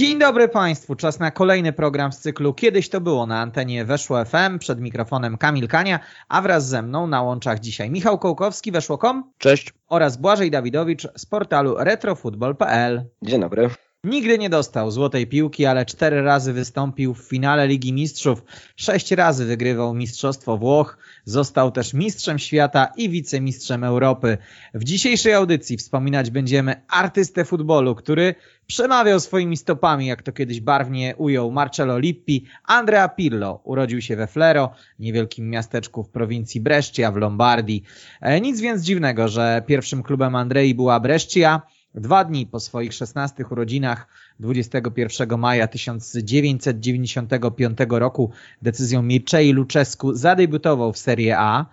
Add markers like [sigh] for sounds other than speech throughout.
Dzień dobry Państwu, czas na kolejny program z cyklu Kiedyś to było na antenie Weszło FM, przed mikrofonem Kamil Kania, a wraz ze mną na łączach dzisiaj Michał Kołkowski, Weszło.com Cześć. oraz Błażej Dawidowicz z portalu retrofutbol.pl. Dzień dobry. Nigdy nie dostał złotej piłki, ale cztery razy wystąpił w finale Ligi Mistrzów, sześć razy wygrywał Mistrzostwo Włoch, został też mistrzem świata i wicemistrzem Europy. W dzisiejszej audycji wspominać będziemy artystę futbolu, który przemawiał swoimi stopami, jak to kiedyś barwnie ujął Marcello Lippi. Andrea Pirlo urodził się we Flero, niewielkim miasteczku w prowincji Brescia w Lombardii. E, Nic więc dziwnego, że pierwszym klubem Andrei była Brescia. Dwa dni po swoich 16 urodzinach, 21 maja 1995 roku, decyzją Mircei Luczesku zadebiutował w Serie A.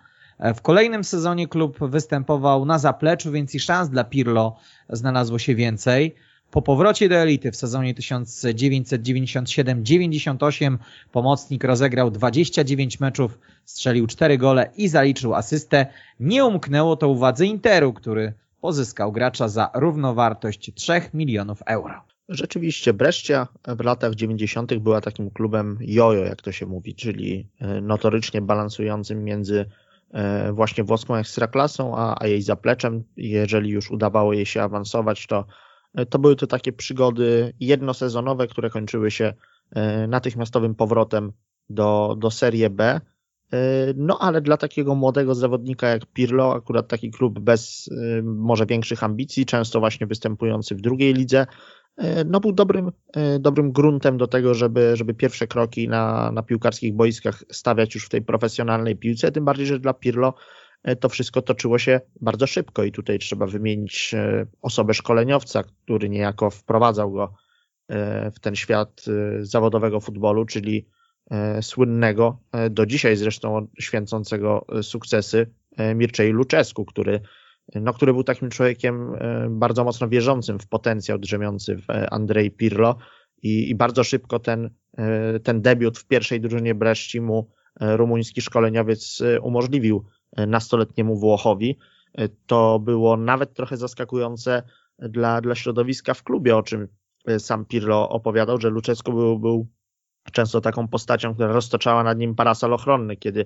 W kolejnym sezonie klub występował na zapleczu, więc i szans dla Pirlo znalazło się więcej. Po powrocie do elity w sezonie 1997-98 pomocnik rozegrał 29 meczów, strzelił 4 gole i zaliczył asystę. Nie umknęło to uwadze Interu, który pozyskał gracza za równowartość 3 milionów euro. Rzeczywiście Brescia w latach 90. była takim klubem jojo, jak to się mówi, czyli e, notorycznie balansującym między e, właśnie włoską ekstraklasą, a, a jej zapleczem. Jeżeli już udawało jej się awansować, to, e, to były to takie przygody jednosezonowe, które kończyły się natychmiastowym powrotem do, do Serie B. No ale dla takiego młodego zawodnika jak Pirlo, akurat taki klub bez może większych ambicji, często właśnie występujący w drugiej lidze, no był dobrym, dobrym gruntem do tego, żeby, żeby pierwsze kroki na, na piłkarskich boiskach stawiać już w tej profesjonalnej piłce, tym bardziej, że dla Pirlo to wszystko toczyło się bardzo szybko i tutaj trzeba wymienić osobę szkoleniowca, który niejako wprowadzał go w ten świat zawodowego futbolu, czyli E, słynnego, e, do dzisiaj zresztą święcącego sukcesy e, Mirczej Luczesku, który, no, który był takim człowiekiem bardzo mocno wierzącym w potencjał drzemiący w Andrzej Pirlo i, i bardzo szybko ten, ten debiut w pierwszej drużynie Breszci mu rumuński szkoleniowiec umożliwił nastoletniemu Włochowi. To było nawet trochę zaskakujące dla, dla środowiska w klubie, o czym sam Pirlo opowiadał, że Luczesku był, był często taką postacią, która roztoczała nad nim parasol ochronny, kiedy, e,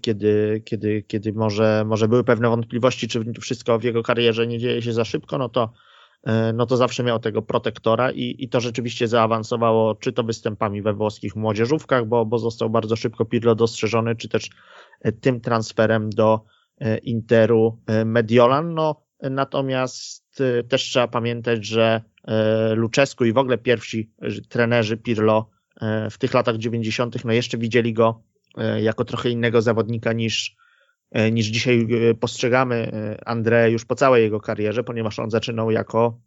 kiedy, kiedy, kiedy może, może były pewne wątpliwości, czy wszystko w jego karierze nie dzieje się za szybko, no to, e, no to zawsze miał tego protektora i, i to rzeczywiście zaawansowało, czy to występami we włoskich młodzieżówkach, bo, bo został bardzo szybko Pirlo dostrzeżony, czy też e, tym transferem do Interu Mediolan. No, natomiast też trzeba pamiętać, że Luczesku i w ogóle pierwsi trenerzy Pirlo E, w tych latach 90. no jeszcze widzieli go e, jako trochę innego zawodnika niż, e, niż dzisiaj postrzegamy André już po całej jego karierze, ponieważ on zaczynał jako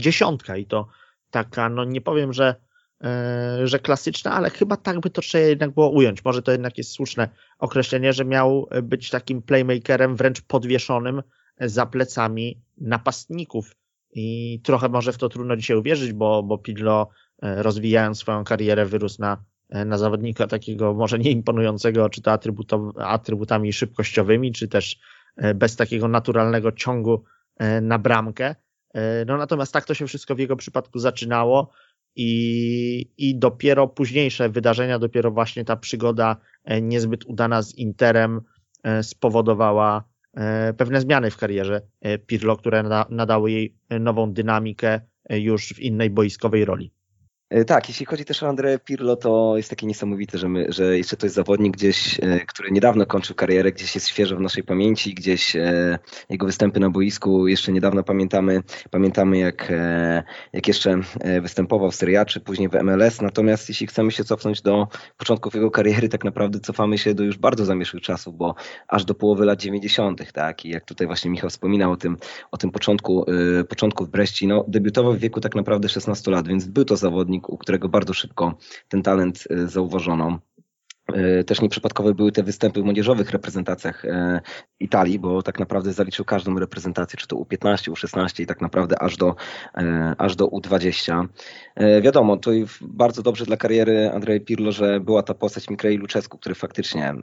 dziesiątka i to taka, no nie powiem, że, że klasyczna, ale chyba tak by to trzeba jednak było ująć. Może to jednak jest słuszne określenie, że miał być takim playmakerem wręcz podwieszonym za plecami napastników. I trochę może w to trudno dzisiaj uwierzyć, bo, bo Pillo E, rozwijając swoją karierę, wyrósł na, e, na zawodnika takiego może nie imponującego, czy to atrybutami szybkościowymi, czy też e, bez takiego naturalnego ciągu na bramkę. No natomiast tak to się wszystko w jego przypadku zaczynało i, i dopiero późniejsze wydarzenia, dopiero właśnie ta przygoda niezbyt udana z Interem spowodowała pewne zmiany w karierze Pirlo, które nadały jej nową dynamikę już w innej boiskowej roli. E, tak, jeśli chodzi też o André Pirlo, to jest takie niesamowite, że, my, że jeszcze to jest zawodnik gdzieś, e, który niedawno kończył karierę, gdzieś jest świeżo w naszej pamięci, gdzieś e, jego występy na boisku jeszcze niedawno pamiętamy, pamiętamy jak, jak jeszcze występował w Serie czy później w MLS, natomiast jeśli chcemy się cofnąć do początków jego kariery, tak naprawdę cofamy się do już bardzo zamieszłych czasów, bo aż do połowy lat 90., tak, i jak tutaj właśnie Michał wspominał o tym, o tym początku, początku w Breści, no debiutował w wieku tak naprawdę 16 lat, więc był to zawodnik, zawodnik, u którego bardzo szybko ten talent zauważono. E, też nieprzypadkowe były te występy w młodzieżowych reprezentacjach e, Italii, bo tak naprawdę zaliczył każdą reprezentację, czy to U15, U16 i tak naprawdę aż do, e, aż do U20. Wiadomo, to bardzo dobrze dla kariery Andrzeja Pirlo, że była ta postać Mikrei Luczesku, który faktycznie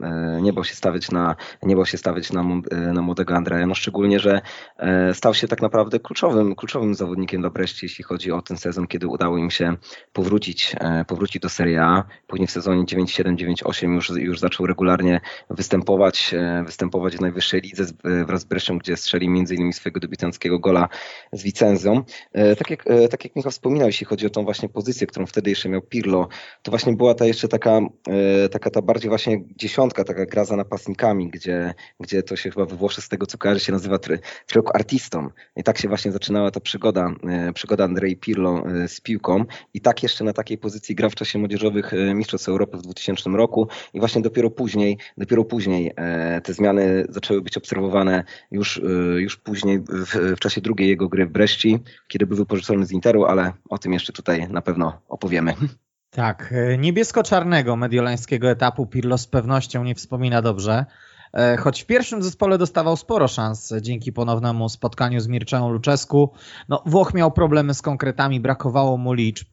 nie bał się stawiać na, nie bał się stawiać na, na młodego Andrzeja, no szczególnie, że stał się tak naprawdę kluczowym, kluczowym zawodnikiem dla Breszci, jeśli chodzi o ten sezon, kiedy udało im się powrócić, powrócić do Serie A. Później w sezonie 9-7-9-8 już, już zaczął regularnie występować, e, występować w najwyższej lidze wraz z Breszczą, gdzie strzeli m.in. swojego debiutanckiego gola z Wicenzją. E, tak jak, e, tak jak Michał wspominał, jeśli chodzi o tą właśnie pozycję, którą wtedy jeszcze miał Pirlo, to właśnie była ta jeszcze taka, taka ta bardziej właśnie dziesiątka, taka gra za napastnikami, gdzie, gdzie to się chyba we Włoszech z tego co kojarzy się nazywa trio artistą. I tak się właśnie zaczynała ta przygoda, przygoda Andrei Pirlo z piłką i tak jeszcze na takiej pozycji grał w czasie młodzieżowych Mistrzostw Europy w 2000 roku i właśnie dopiero później, dopiero później e, te zmiany zaczęły być obserwowane już, e, już później w, w czasie drugiej jego gry w Breszci, kiedy był wypożyczony z Interu, ale o tym jeszcze tutaj na pewno opowiemy. Tak, e, niebiesko-czarnego mediolańskiego etapu Pirlo z pewnością nie wspomina dobrze. Choć w pierwszym zespole dostawał sporo szans dzięki ponownemu spotkaniu z Mirczeą Luczesku, no Włoch miał problemy z konkretami, brakowało mu liczb.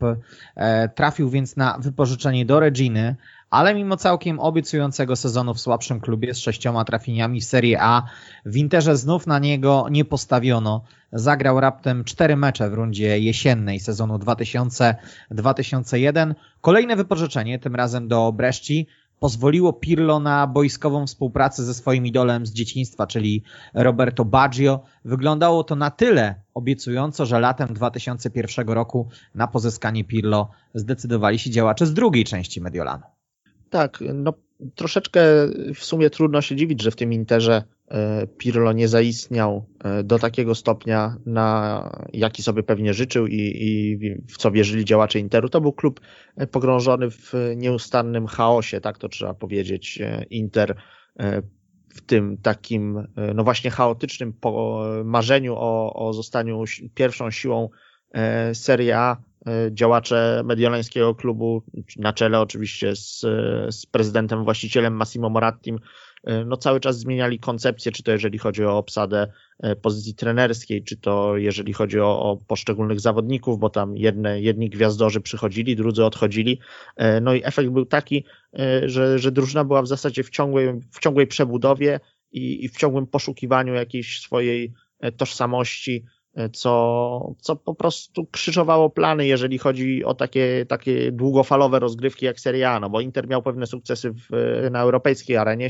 Trafił więc na wypożyczenie do Reginy, ale mimo całkiem obiecującego sezonu w słabszym klubie z sześcioma trafieniami w Serie A, w Interze znów na niego nie postawiono. Zagrał raptem cztery mecze w rundzie jesiennej sezonu 2000-2001. Kolejne wypożyczenie, tym razem do Bresci, pozwoliło Pirlo na boiskową współpracę ze swoim idolem z dzieciństwa, czyli Roberto Baggio. Wyglądało to na tyle obiecująco, że latem 2001 roku na pozyskanie Pirlo zdecydowali się działacze z drugiej części Mediolanu. Tak, no troszeczkę w sumie trudno się dziwić, że w tym Interze Pirlo nie zaistniał e, do takiego stopnia, na jaki sobie pewnie życzył i, i w co wierzyli działacze Interu. To był klub e, pogrążony w nieustannym chaosie, tak to trzeba powiedzieć. Inter w tym takim, no właśnie chaotycznym marzeniu o, o zostaniu pierwszą siłą Serie A E, działacze mediolańskiego klubu, na czele oczywiście z, z prezydentem, właścicielem Massimo Morattim, e, no cały czas zmieniali koncepcję, czy to jeżeli chodzi o obsadę e, pozycji trenerskiej, czy to jeżeli chodzi o, o poszczególnych zawodników, bo tam jedne, jedni gwiazdorzy przychodzili, drudzy odchodzili. No i efekt był taki, że, że drużyna była w zasadzie w ciągłej, w ciągłej przebudowie i, i w ciągłym poszukiwaniu jakiejś swojej tożsamości, co, co po prostu krzyżowało plany, jeżeli chodzi o takie, takie długofalowe rozgrywki jak Serie A, no bo Inter miał pewne sukcesy w, na europejskiej arenie,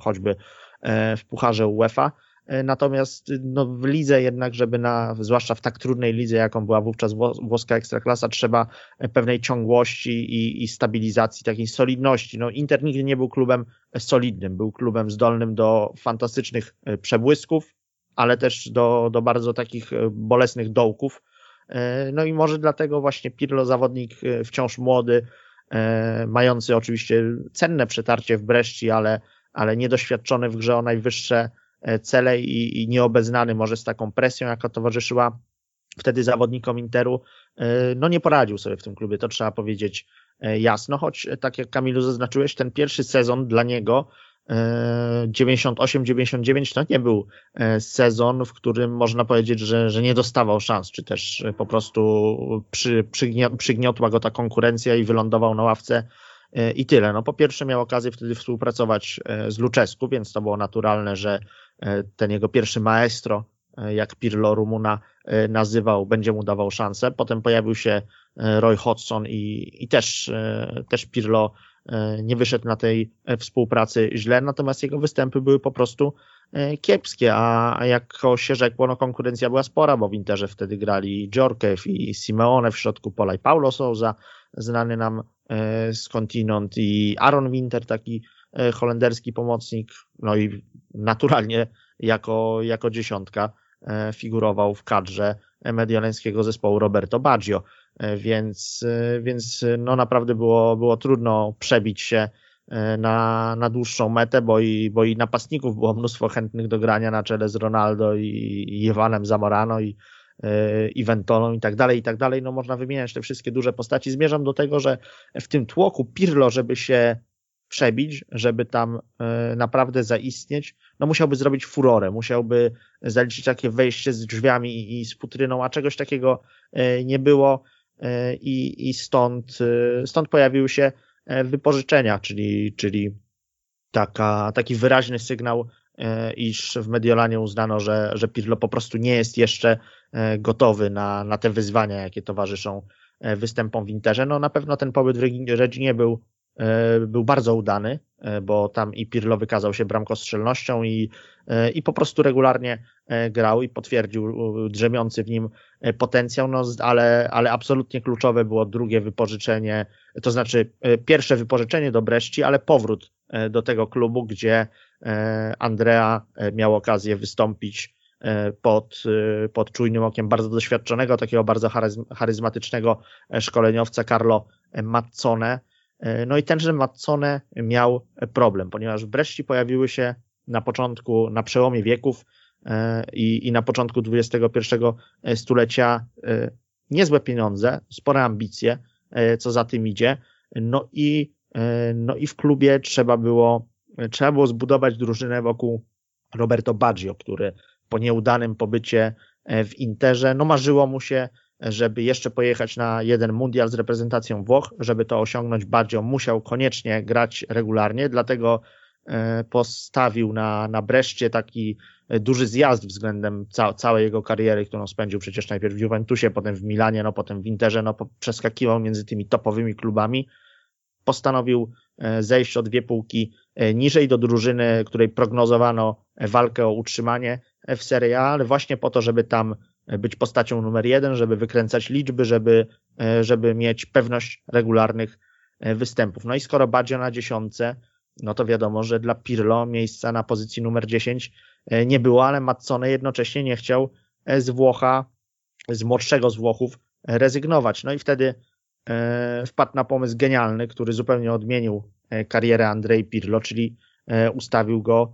choćby e, w Pucharze UEFA, e, Natomiast no, w lidze jednak, żeby na, zwłaszcza w tak trudnej lidze, jaką była wówczas włoska ekstraklasa, trzeba pewnej ciągłości i, i stabilizacji, takiej solidności. No, Inter nigdy nie był klubem solidnym, był klubem zdolnym do fantastycznych e, przebłysków, ale też do, do bardzo takich e, bolesnych dołków. E, no i może dlatego właśnie Pirlo, zawodnik e, wciąż młody, mający oczywiście cenne przetarcie w Breszci, ale, ale niedoświadczony w grze o najwyższe cele i, i nieobeznany może z taką presją, jaka towarzyszyła wtedy zawodnikom Interu, no nie poradził sobie w tym klubie, to trzeba powiedzieć jasno, choć tak jak Kamilu zaznaczyłeś, ten pierwszy sezon dla niego 98-99 to nie był e, sezon, w którym można powiedzieć, że, że nie dostawał szans, czy też po prostu przy, przygniotła go ta konkurencja i wylądował na ławce e, i tyle. No po pierwsze miał okazję wtedy współpracować e, z Luczesku, więc to było naturalne, że ten jego pierwszy maestro, jak Pirlo Rumuna nazywał, będzie mu dawał szansę. Potem pojawił się Roy Hodgson i, i też, też Pirlo E, nie wyszedł na tej e, współpracy źle, natomiast jego występy były po prostu e, kiepskie, a jako się rzekło, no konkurencja była spora, bo w Interze wtedy grali Djorkew i Simeone w środku pola i Paulo Souza, znany nam skądinąd i Aaron Winter, taki holenderski pomocnik, no i naturalnie jako, jako dziesiątka figurował w kadrze mediolańskiego zespołu Roberto Baggio. E, więc, e, więc no naprawdę było, było trudno przebić się e, na, na dłuższą metę, bo i, bo i napastników było mnóstwo chętnych do grania na czele z Ronaldo i, i Iwanem Zamorano i i Ventolą i tak dalej, i tak dalej. No można wymieniać te wszystkie duże postaci. Zmierzam do tego, że w tym tłoku Pirlo, żeby się przebić, żeby tam naprawdę zaistnieć, no musiałby zrobić furorę, musiałby zaliczyć takie wejście z drzwiami i z futryną, a czegoś takiego nie było i, i stąd, stąd pojawiły się wypożyczenia, czyli, czyli taka, taki wyraźny sygnał, e, iż w Mediolanie uznano, że, że Pirlo po prostu nie jest jeszcze e, gotowy na, na te wyzwania, jakie towarzyszą e, występom w Interze. No na pewno ten pobyt w Reginie był, był bardzo udany, bo tam i Pirlo wykazał się bramkostrzelnością i, i po prostu regularnie grał i potwierdził drzemiący w nim potencjał, no, ale, ale absolutnie kluczowe było drugie wypożyczenie, to znaczy pierwsze wypożyczenie do Breszci, ale powrót E, do tego klubu, gdzie e, Andrea e, miał okazję wystąpić pod, pod czujnym okiem bardzo doświadczonego, takiego bardzo charyzmatycznego szkoleniowca Carlo Mazzone. No i tenże Mazzone miał problem, ponieważ w Breszci pojawiły się na początku, na przełomie wieków i, i na początku XXI stulecia niezłe pieniądze, spore ambicje, co za tym idzie. No i E, no i w klubie trzeba było, trzeba było zbudować drużynę wokół Roberto Baggio, który po nieudanym pobycie e, w Interze, no marzyło mu się, żeby jeszcze pojechać na jeden mundial z reprezentacją Włoch, żeby to osiągnąć, Baggio musiał koniecznie grać regularnie, dlatego e, postawił na, na Breszcie taki duży zjazd względem ca całej jego kariery, którą spędził przecież najpierw w Juventusie, potem w Milanie, no potem w Interze, no przeskakiwał między tymi topowymi klubami, postanowił e, zejść o dwie półki e, niżej do drużyny, której prognozowano walkę o utrzymanie w Serie A, ale właśnie po to, żeby tam być postacią numer jeden, żeby wykręcać liczby, żeby, e, żeby mieć pewność regularnych występów. No i skoro Baggio na dziesiątce, no to wiadomo, że dla Pirlo miejsca na pozycji numer 10 nie było, ale Mazzone jednocześnie nie chciał z Włocha, z młodszego z Włochów rezygnować. No i wtedy E, wpadł na pomysł genialny, który zupełnie odmienił e, karierę Andrzej Pirlo, czyli e, ustawił go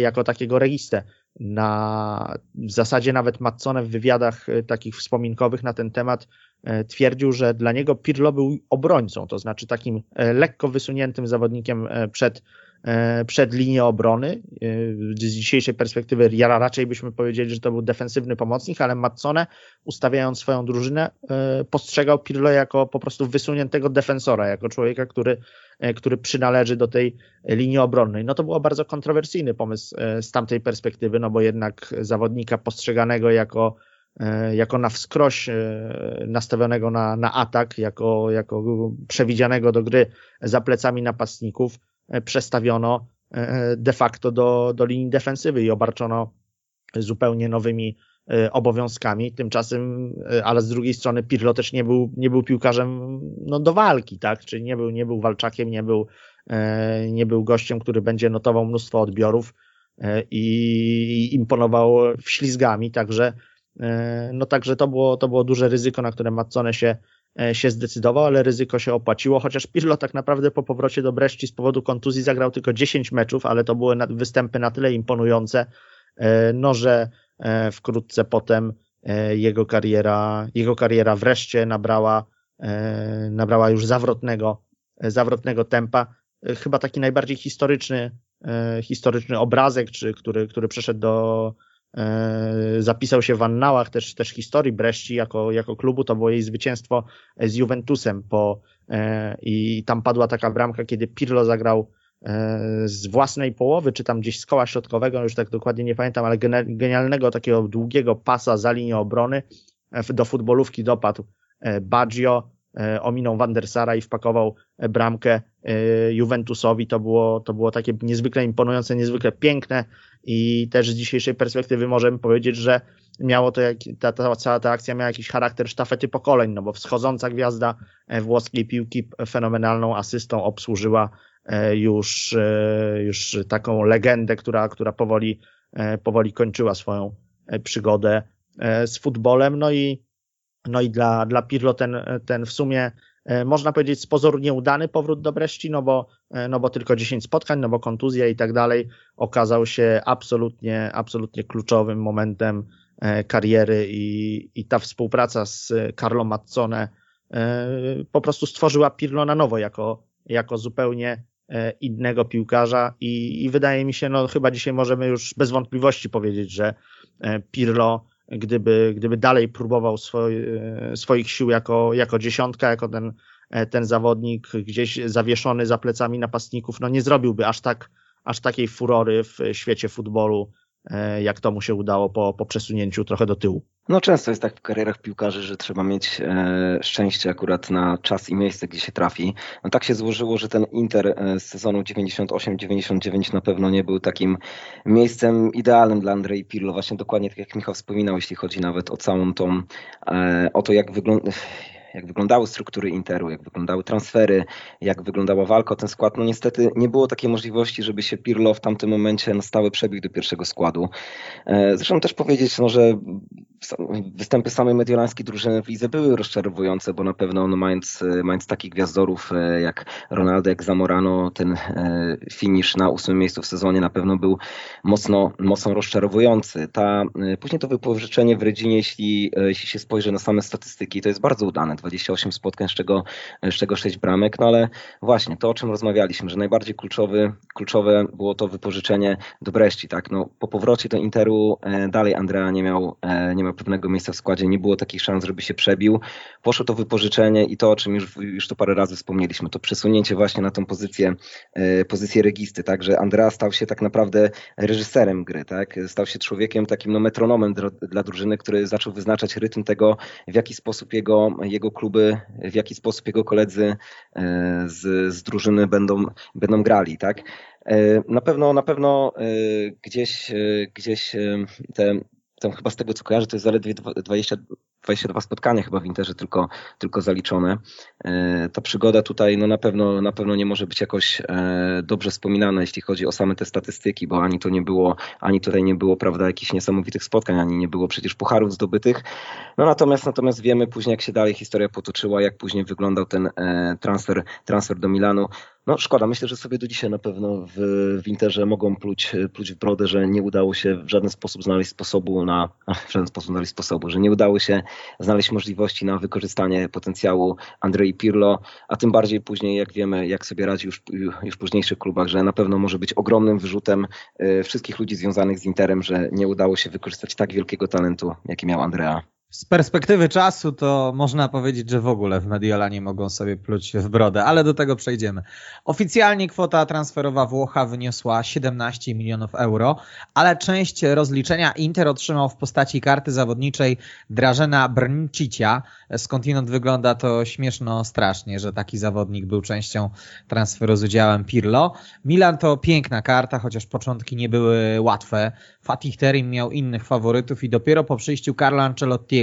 jako takiego registę. Na, w zasadzie nawet Mazzone w wywiadach takich wspominkowych na ten temat twierdził, że dla niego Pirlo był obrońcą, to znaczy takim lekko wysuniętym zawodnikiem przed E, przed linią obrony. E, z dzisiejszej perspektywy Jara raczej byśmy powiedzieli, że to był defensywny pomocnik, ale Mazzone ustawiając swoją drużynę e, postrzegał Pirlo jako po prostu wysuniętego defensora, jako człowieka, który, który przynależy do tej linii obronnej. No to było bardzo kontrowersyjny pomysł z tamtej perspektywy, no bo jednak zawodnika postrzeganego jako jako na wskroś nastawionego na, na atak, jako, jako przewidzianego do gry za plecami napastników, E, przestawiono e, de facto do, do linii defensywy i obarczono zupełnie nowymi e, obowiązkami. Tymczasem, ale z drugiej strony Pirlo też nie był, nie był piłkarzem no, do walki, tak? Czyli nie był, nie był walczakiem, nie był, nie był gościem, który będzie notował mnóstwo odbiorów i imponował wślizgami, także no także to było, to było duże ryzyko, na które Mazzone się E, się zdecydował, ale ryzyko się opłaciło, chociaż Pirlo tak naprawdę po powrocie do Breszci z powodu kontuzji zagrał tylko 10 meczów, ale to były występy na tyle imponujące, e, no że e, wkrótce potem jego kariera, jego kariera wreszcie nabrała, nabrała już zawrotnego, zawrotnego tempa. Chyba taki najbardziej historyczny, historyczny obrazek, czy który, który przeszedł do, E, zapisał się w annałach też, też historii Breszci jako, jako klubu, to było jej zwycięstwo z Juventusem po, e, i tam padła taka bramka, kiedy Pirlo zagrał e, z własnej połowy, czy tam gdzieś z koła środkowego, już tak dokładnie nie pamiętam, ale genialnego takiego długiego pasa za linię obrony do futbolówki dopadł Baggio, ominął Van der Sara i wpakował bramkę Juventusowi. To było, to było takie niezwykle imponujące, niezwykle piękne i też z dzisiejszej perspektywy możemy powiedzieć, że miało to, ta, ta, cała ta akcja miała jakiś charakter sztafety pokoleń, no bo wschodząca gwiazda e, włoskiej piłki fenomenalną asystą obsłużyła e, już, e, już taką legendę, która, która powoli, powoli kończyła swoją przygodę z futbolem, no i, no i dla, dla Pirlo ten, ten w sumie E, można powiedzieć z pozoru nieudany powrót do Breszci, no bo, e, no bo tylko 10 spotkań, no bo kontuzja i tak dalej okazał się absolutnie, absolutnie kluczowym momentem kariery i, i ta współpraca z Carlo Mazzone po prostu stworzyła Pirlo na nowo jako, jako zupełnie innego piłkarza i, i wydaje mi się, no chyba dzisiaj możemy już bez wątpliwości powiedzieć, że Pirlo gdyby, gdyby dalej próbował swoi, swoich sił jako, jako dziesiątka, jako ten, ten zawodnik gdzieś zawieszony za plecami napastników, no nie zrobiłby aż tak, aż takiej furory w świecie futbolu, jak to mu się udało po, po przesunięciu trochę do tyłu. No często jest tak w karierach piłkarzy, że trzeba mieć e, szczęście akurat na czas i miejsce, gdzie się trafi. No tak się złożyło, że ten Inter e, z sezonu 98-99 na pewno nie był takim miejscem idealnym dla Andrei Pirlo. Właśnie dokładnie tak jak Michał wspominał, jeśli chodzi nawet o całą tą, e, o to jak wygląda jak wyglądały struktury Interu, jak wyglądały transfery, jak wyglądała walka o ten skład. No niestety nie było takiej możliwości, żeby się Pirlo w tamtym momencie na stałe przebiegł do pierwszego składu. E, zresztą też powiedzieć, no, że występy samej mediolańskiej drużyny w lidze były rozczarowujące, bo na pewno no, mając, mając takich gwiazdorów e, jak Ronaldo, jak Zamorano, ten e, finish na ósmym miejscu w sezonie na pewno był mocno, mocno rozczarowujący. Ta, później to wypożyczenie w Redzinie, jeśli, jeśli się spojrzy na same statystyki, to jest bardzo udane. 28 spotkań, z czego, z czego 6 bramek, no ale właśnie to, o czym rozmawialiśmy, że najbardziej kluczowy, kluczowe było to wypożyczenie do Breści, tak, no po powrocie do Interu e, dalej Andrea nie miał, e, nie miał pewnego miejsca w składzie, nie było takich szans, żeby się przebił, poszło to wypożyczenie i to, o czym już, już to parę razy wspomnieliśmy, to przesunięcie właśnie na tą pozycję, e, pozycję registy, tak, że Andrea stał się tak naprawdę reżyserem gry, tak, stał się człowiekiem takim no metronomem dla, drużyny, który zaczął wyznaczać rytm tego, w jaki sposób jego, jego kluby, w jaki sposób jego koledzy e, z, z drużyny będą, będą grali, tak? E, na pewno, na pewno e, gdzieś, gdzieś te tam chyba z tego co kojarzę, to jest zaledwie 20, 22 spotkania chyba w Interze tylko, tylko zaliczone. E, ta przygoda tutaj no na, pewno, na pewno nie może być jakoś e, dobrze wspominana, jeśli chodzi o same te statystyki, bo ani to nie było, ani tutaj nie było, prawda, jakichś niesamowitych spotkań, ani nie było przecież pucharów zdobytych. No natomiast, natomiast wiemy później, jak się dalej historia potoczyła, jak później wyglądał ten e, transfer, transfer do Milanu. No szkoda, myślę, że sobie do dzisiaj na pewno w, w Interze mogą pluć, pluć w brodę, że nie udało się w żaden sposób znaleźć sposobu na, [laughs] w żaden sposób znaleźć sposobu, że nie udało się znaleźć możliwości na wykorzystanie potencjału Andrei Pirlo, a tym bardziej później, jak wiemy, jak sobie radzi już, już w późniejszych klubach, że na pewno może być ogromnym wyrzutem e, wszystkich ludzi związanych z Interem, że nie udało się wykorzystać tak wielkiego talentu, jaki miał Andrea. Z perspektywy czasu to można powiedzieć, że w ogóle w Mediolanie mogą sobie pluć w brodę, ale do tego przejdziemy. Oficjalnie kwota transferowa Włocha wyniosła 17 milionów euro, ale część rozliczenia Inter otrzymał w postaci karty zawodniczej Drażena Brncicia. Skądinąd wygląda to śmieszno strasznie, że taki zawodnik był częścią transferu z udziałem Pirlo. Milan to piękna karta, chociaż początki nie były łatwe. Fatih Terim miał innych faworytów i dopiero po przyjściu Carlo Ancelottiego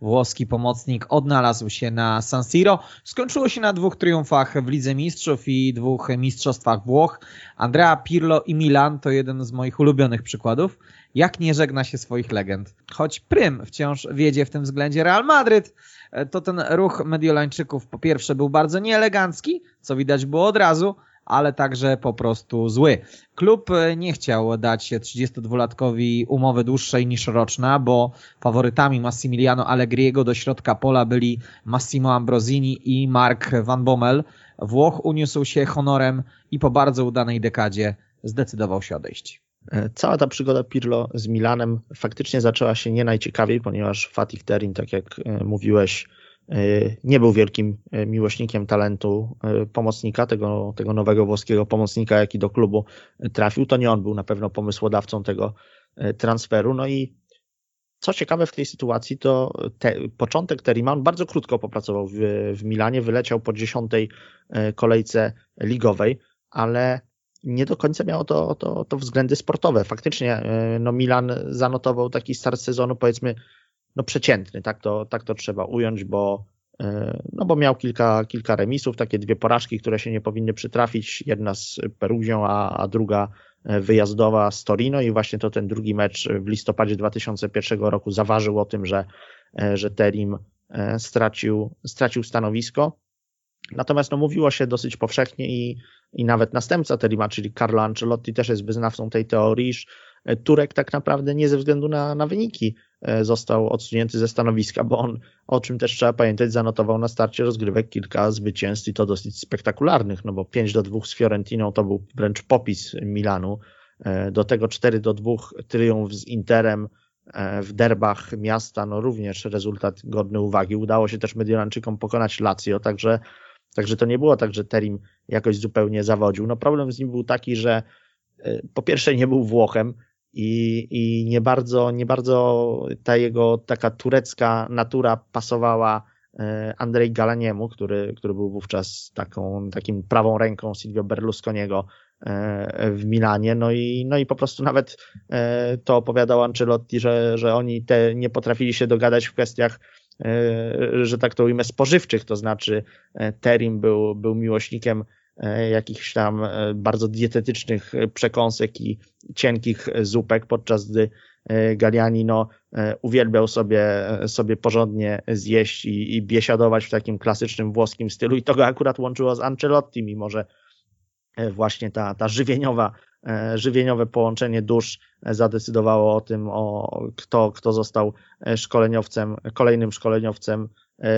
włoski pomocnik odnalazł się na San Siro. Skończyło się na dwóch triumfach w Lidze Mistrzów i dwóch mistrzostwach Włoch. Andrea Pirlo i Milan to jeden z moich ulubionych przykładów. Jak nie żegna się swoich legend. Choć prym wciąż wiedzie w tym względzie Real Madryt, to ten ruch Mediolańczyków po pierwsze był bardzo nieelegancki, co widać było od razu, ale także po prostu zły. Klub e, nie chciał dać 32-latkowi umowy dłuższej niż roczna, bo faworytami Massimiliano Allegriego do środka pola byli Massimo Ambrosini i Mark Van Bommel. Włoch uniósł się honorem i po bardzo udanej dekadzie zdecydował się odejść. E, cała ta przygoda Pirlo z Milanem faktycznie zaczęła się nie najciekawiej, ponieważ Fatih Terin, tak jak e, mówiłeś, nie był wielkim e, miłośnikiem talentu e, pomocnika, tego, tego nowego włoskiego pomocnika, jaki do klubu trafił. To nie on był na pewno pomysłodawcą tego transferu. No i co ciekawe w tej sytuacji, to te, początek Terima, on bardzo krótko popracował w, w Milanie, wyleciał po dziesiątej kolejce ligowej, ale nie do końca miało to, to, to względy sportowe. Faktycznie no Milan zanotował taki start sezonu powiedzmy no przeciętny, tak to, tak to trzeba ująć, bo, e, no bo miał kilka, kilka remisów, takie dwie porażki, które się nie powinny przytrafić, jedna z Perugią, a, a druga e, wyjazdowa z Torino i właśnie to ten drugi mecz w listopadzie 2001 roku zaważył o tym, że, e, że Terim stracił, stracił stanowisko. Natomiast no, mówiło się dosyć powszechnie i, i nawet następca Terima, czyli Carlo Ancelotti też jest wyznawcą tej teorii, iż e, Turek tak naprawdę nie ze względu na, na wyniki e, został odsunięty ze stanowiska, bo on, o czym też trzeba pamiętać, zanotował na starcie rozgrywek kilka zwycięstw i to dosyć spektakularnych, no bo 5 do 2 z Fiorentiną to był wręcz popis Milanu, e, do tego 4 do 2 triumf z Interem w derbach miasta, no również rezultat godny uwagi. Udało się też Mediolanczykom pokonać Lazio, także Także to nie było tak, że Terim jakoś zupełnie zawodził. No problem z nim był taki, że e, po pierwsze nie był Włochem i, i nie bardzo, nie bardzo ta jego taka turecka natura pasowała e, Andrzej Galaniemu, który, który był wówczas taką, takim prawą ręką Silvio Berlusconiego e, w Milanie. No i, no i po prostu nawet to opowiadał Ancelotti, że, że oni te nie potrafili się dogadać w kwestiach E, że tak to ujmę, spożywczych, to znaczy e, Terim był, był miłośnikiem e, jakichś tam bardzo dietetycznych przekąsek i cienkich zupek, podczas gdy Galiani no, uwielbiał sobie, sobie porządnie zjeść i, i biesiadować w takim klasycznym włoskim stylu. I to go akurat łączyło z Ancelotti, mimo że właśnie ta, ta żywieniowa E, żywieniowe połączenie dusz e, zadecydowało o tym, o kto, kto został e, szkoleniowcem, kolejnym szkoleniowcem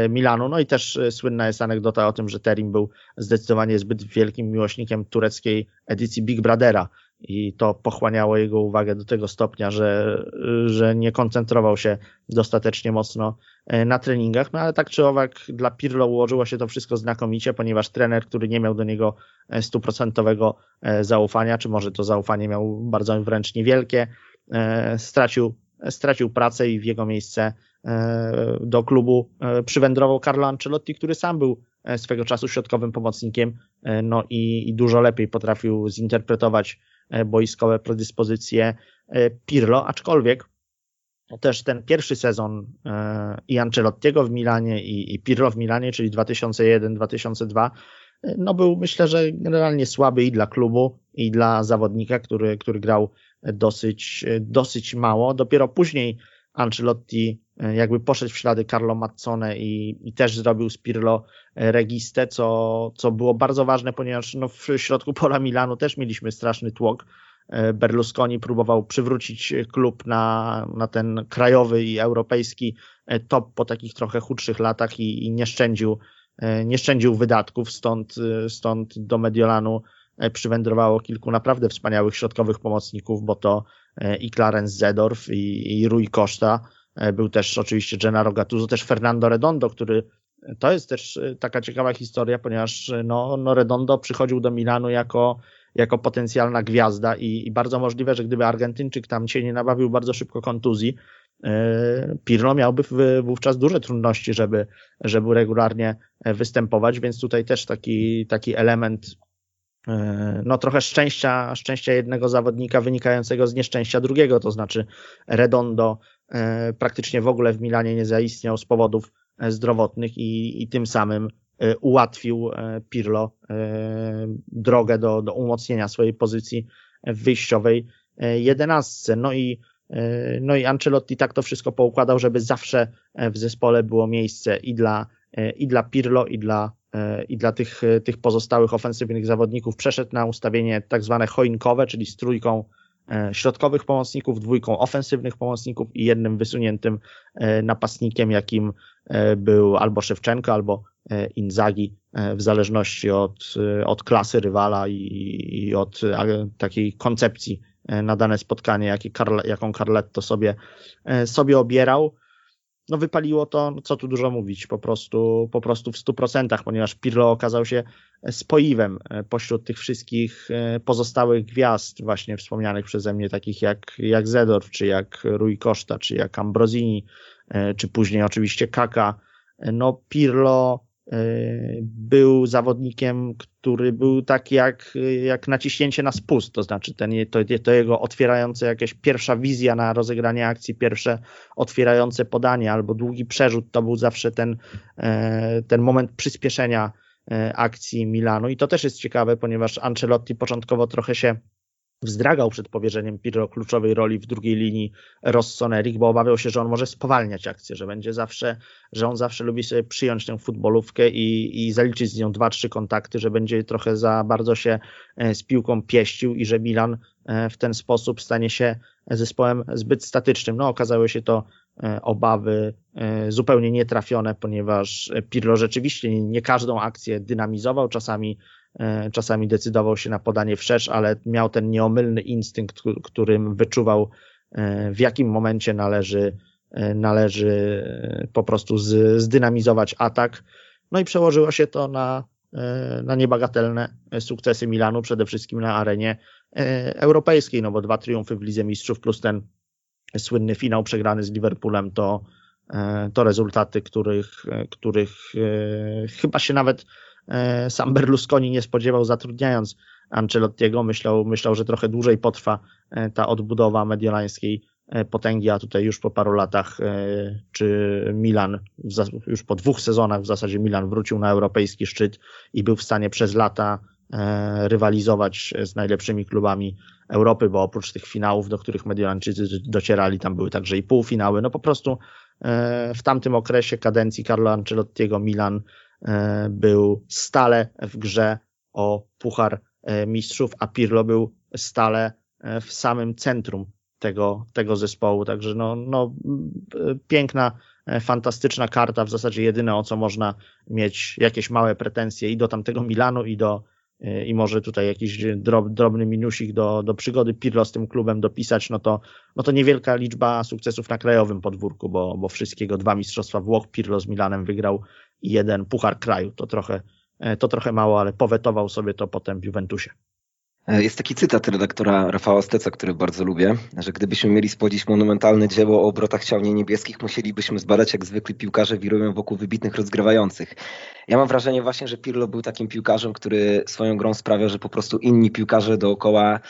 Milanu. No i też słynna jest anegdota o tym, że Terim był zdecydowanie zbyt wielkim miłośnikiem tureckiej edycji Big Brothera i to pochłaniało jego uwagę do tego stopnia, że, że nie koncentrował się dostatecznie mocno e, na treningach. No ale tak czy owak dla Pirlo ułożyło się to wszystko znakomicie, ponieważ trener, który nie miał do niego e, stuprocentowego e, zaufania, czy może to zaufanie miał bardzo wręcz niewielkie, stracił, stracił pracę i w jego miejsce do klubu przywędrował Carlo Ancelotti, który sam był swego czasu środkowym pomocnikiem, no i, i dużo lepiej potrafił zinterpretować E, boiskowe predyspozycje e, Pirlo, aczkolwiek też ten pierwszy sezon e, i Ancelottiego w Milanie i, i Pirlo w Milanie, czyli 2001-2002, no był myślę, że generalnie słaby i dla klubu, i dla zawodnika, który, który grał dosyć, dosyć mało. Dopiero później Ancelotti jakby poszedł w ślady Carlo Mazzone i, i też zrobił z Pirlo registę, co, co było bardzo ważne, ponieważ no, w środku pola Milanu też mieliśmy straszny tłok. E, Berlusconi próbował przywrócić klub na, na ten krajowy i europejski e, top po takich trochę chudszych latach i, i nie, szczędził, e, nie szczędził wydatków, stąd, stąd do Mediolanu przywędrowało kilku naprawdę wspaniałych środkowych pomocników, bo to i Clarence Zedorf i, i Rui Costa, był też oczywiście Gennaro Gattuso, też Fernando Redondo, który to jest też y, taka ciekawa historia, ponieważ no, no Redondo przychodził do Milanu jako, jako potencjalna gwiazda i, i bardzo możliwe, że gdyby Argentyńczyk tam się nie nabawił bardzo szybko kontuzji, Pirlo miałby wówczas duże trudności, żeby, żeby regularnie e, występować, więc tutaj też taki, taki element no trochę szczęścia, szczęścia jednego zawodnika wynikającego z nieszczęścia drugiego, to znaczy Redondo e, praktycznie w ogóle w Milanie nie zaistniał z powodów E, zdrowotnych i, i tym samym e, ułatwił e, Pirlo drogę do, do umocnienia swojej pozycji w wyjściowej jedenastce. No i, no i Ancelotti tak to wszystko poukładał, żeby zawsze w zespole było miejsce i dla, i dla Pirlo, i dla, i dla tych, tych pozostałych ofensywnych zawodników. Przeszedł na ustawienie tak zwane choinkowe, czyli z trójką środkowych pomocników, dwójką ofensywnych pomocników i jednym wysuniętym napastnikiem, jakim E, był albo Szewczenko, albo e, Inzagi, e, w zależności od, od klasy rywala i, i od takiej koncepcji na dane spotkanie, jakie Carle, jaką Carletto sobie, sobie obierał. No wypaliło to, no co tu dużo mówić, po prostu, po prostu w stu procentach, ponieważ Pirlo okazał się spoiwem pośród tych wszystkich pozostałych gwiazd właśnie wspomnianych przeze mnie, takich jak, jak Zedorf, czy jak Rui Costa, czy jak Ambrosini, E, czy później oczywiście Kaka. E, no Pirlo e, był zawodnikiem, który był tak jak, jak naciśnięcie na spust, to znaczy ten, to, to jego otwierające jakieś pierwsza wizja na rozegranie akcji, pierwsze otwierające podanie albo długi przerzut, to był zawsze ten, ten moment przyspieszenia akcji Milanu. I to też jest ciekawe, ponieważ Ancelotti początkowo trochę się wzdragał przed powierzeniem Pirlo kluczowej roli w drugiej linii Rossoneri, bo obawiał się, że on może spowalniać akcję, że będzie zawsze, że on zawsze lubi sobie przyjąć tę futbolówkę i, i zaliczyć z nią dwa, trzy kontakty, że będzie trochę za bardzo się e, z piłką pieścił i że Milan e, w ten sposób stanie się zespołem zbyt statycznym. No okazały się to e, obawy zupełnie nietrafione, ponieważ Pirlo rzeczywiście nie każdą akcję dynamizował, czasami czasami decydował się na podanie wszerz, ale miał ten nieomylny instynkt, którym wyczuwał, e, w jakim momencie należy, e, należy po prostu zdynamizować atak. No i przełożyło się to na, na niebagatelne sukcesy Milanu, przede wszystkim na arenie europejskiej, no bo dwa triumfy w Lidze Mistrzów plus ten słynny finał przegrany z Liverpoolem to, to rezultaty, których, których chyba się nawet E, sam Berlusconi nie spodziewał, zatrudniając Ancelottiego. Myślał, myślał, że trochę dłużej potrwa e, ta odbudowa mediolańskiej e, potęgi, a tutaj już po paru latach, czy Milan, już po dwóch sezonach w zasadzie Milan wrócił na europejski szczyt i był w stanie przez lata rywalizować z najlepszymi klubami Europy, bo oprócz tych finałów, do których Mediolańczycy docierali, tam były także i półfinały. No po prostu w tamtym okresie kadencji Carlo Ancelottiego Milan E, był stale w grze o Puchar e, Mistrzów, a Pirlo był stale e, w samym centrum tego, tego zespołu. Także no, no, piękna, fantastyczna karta, w zasadzie jedyne o co można mieć jakieś małe pretensje i do tamtego Milanu i do i może tutaj jakiś drob, drobny minusik do, do przygody Pirlo z tym klubem dopisać, no to, no to niewielka liczba sukcesów na krajowym podwórku, bo, bo wszystkiego dwa mistrzostwa Włoch Pirlo z Milanem wygrał jeden puchar kraju. To trochę, e, to trochę mało, ale powetował sobie to potem w Juventusie. E, jest taki cytat redaktora Rafała Steca, który bardzo lubię, że gdybyśmy mieli spodzić monumentalne dzieło o obrotach ciał niebieskich, musielibyśmy zbadać, jak zwykli piłkarze wirują wokół wybitnych rozgrywających. Ja mam wrażenie właśnie, że Pirlo był takim piłkarzem, który swoją grą sprawia, że po prostu inni piłkarze dookoła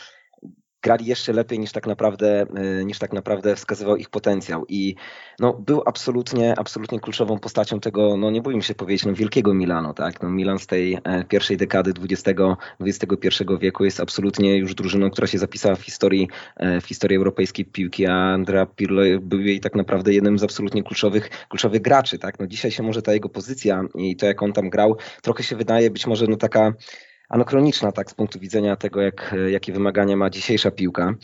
grali jeszcze lepiej niż tak naprawdę, e, niż tak naprawdę wskazywał ich potencjał. I no, był absolutnie, absolutnie kluczową postacią tego, no nie bójmy się powiedzieć, no, wielkiego Milanu. Tak? No, Milan z tej e, pierwszej dekady XX, XXI wieku jest absolutnie już drużyną, która się zapisała w historii, e, w historii europejskiej piłki, a Andrea Pirlo był jej tak naprawdę jednym z absolutnie kluczowych, kluczowych graczy. Tak? No, dzisiaj się może ta jego pozycja i to, jak on tam grał, trochę się wydaje być może no, taka anachroniczna tak z punktu widzenia tego, jak, jakie wymagania ma dzisiejsza piłka.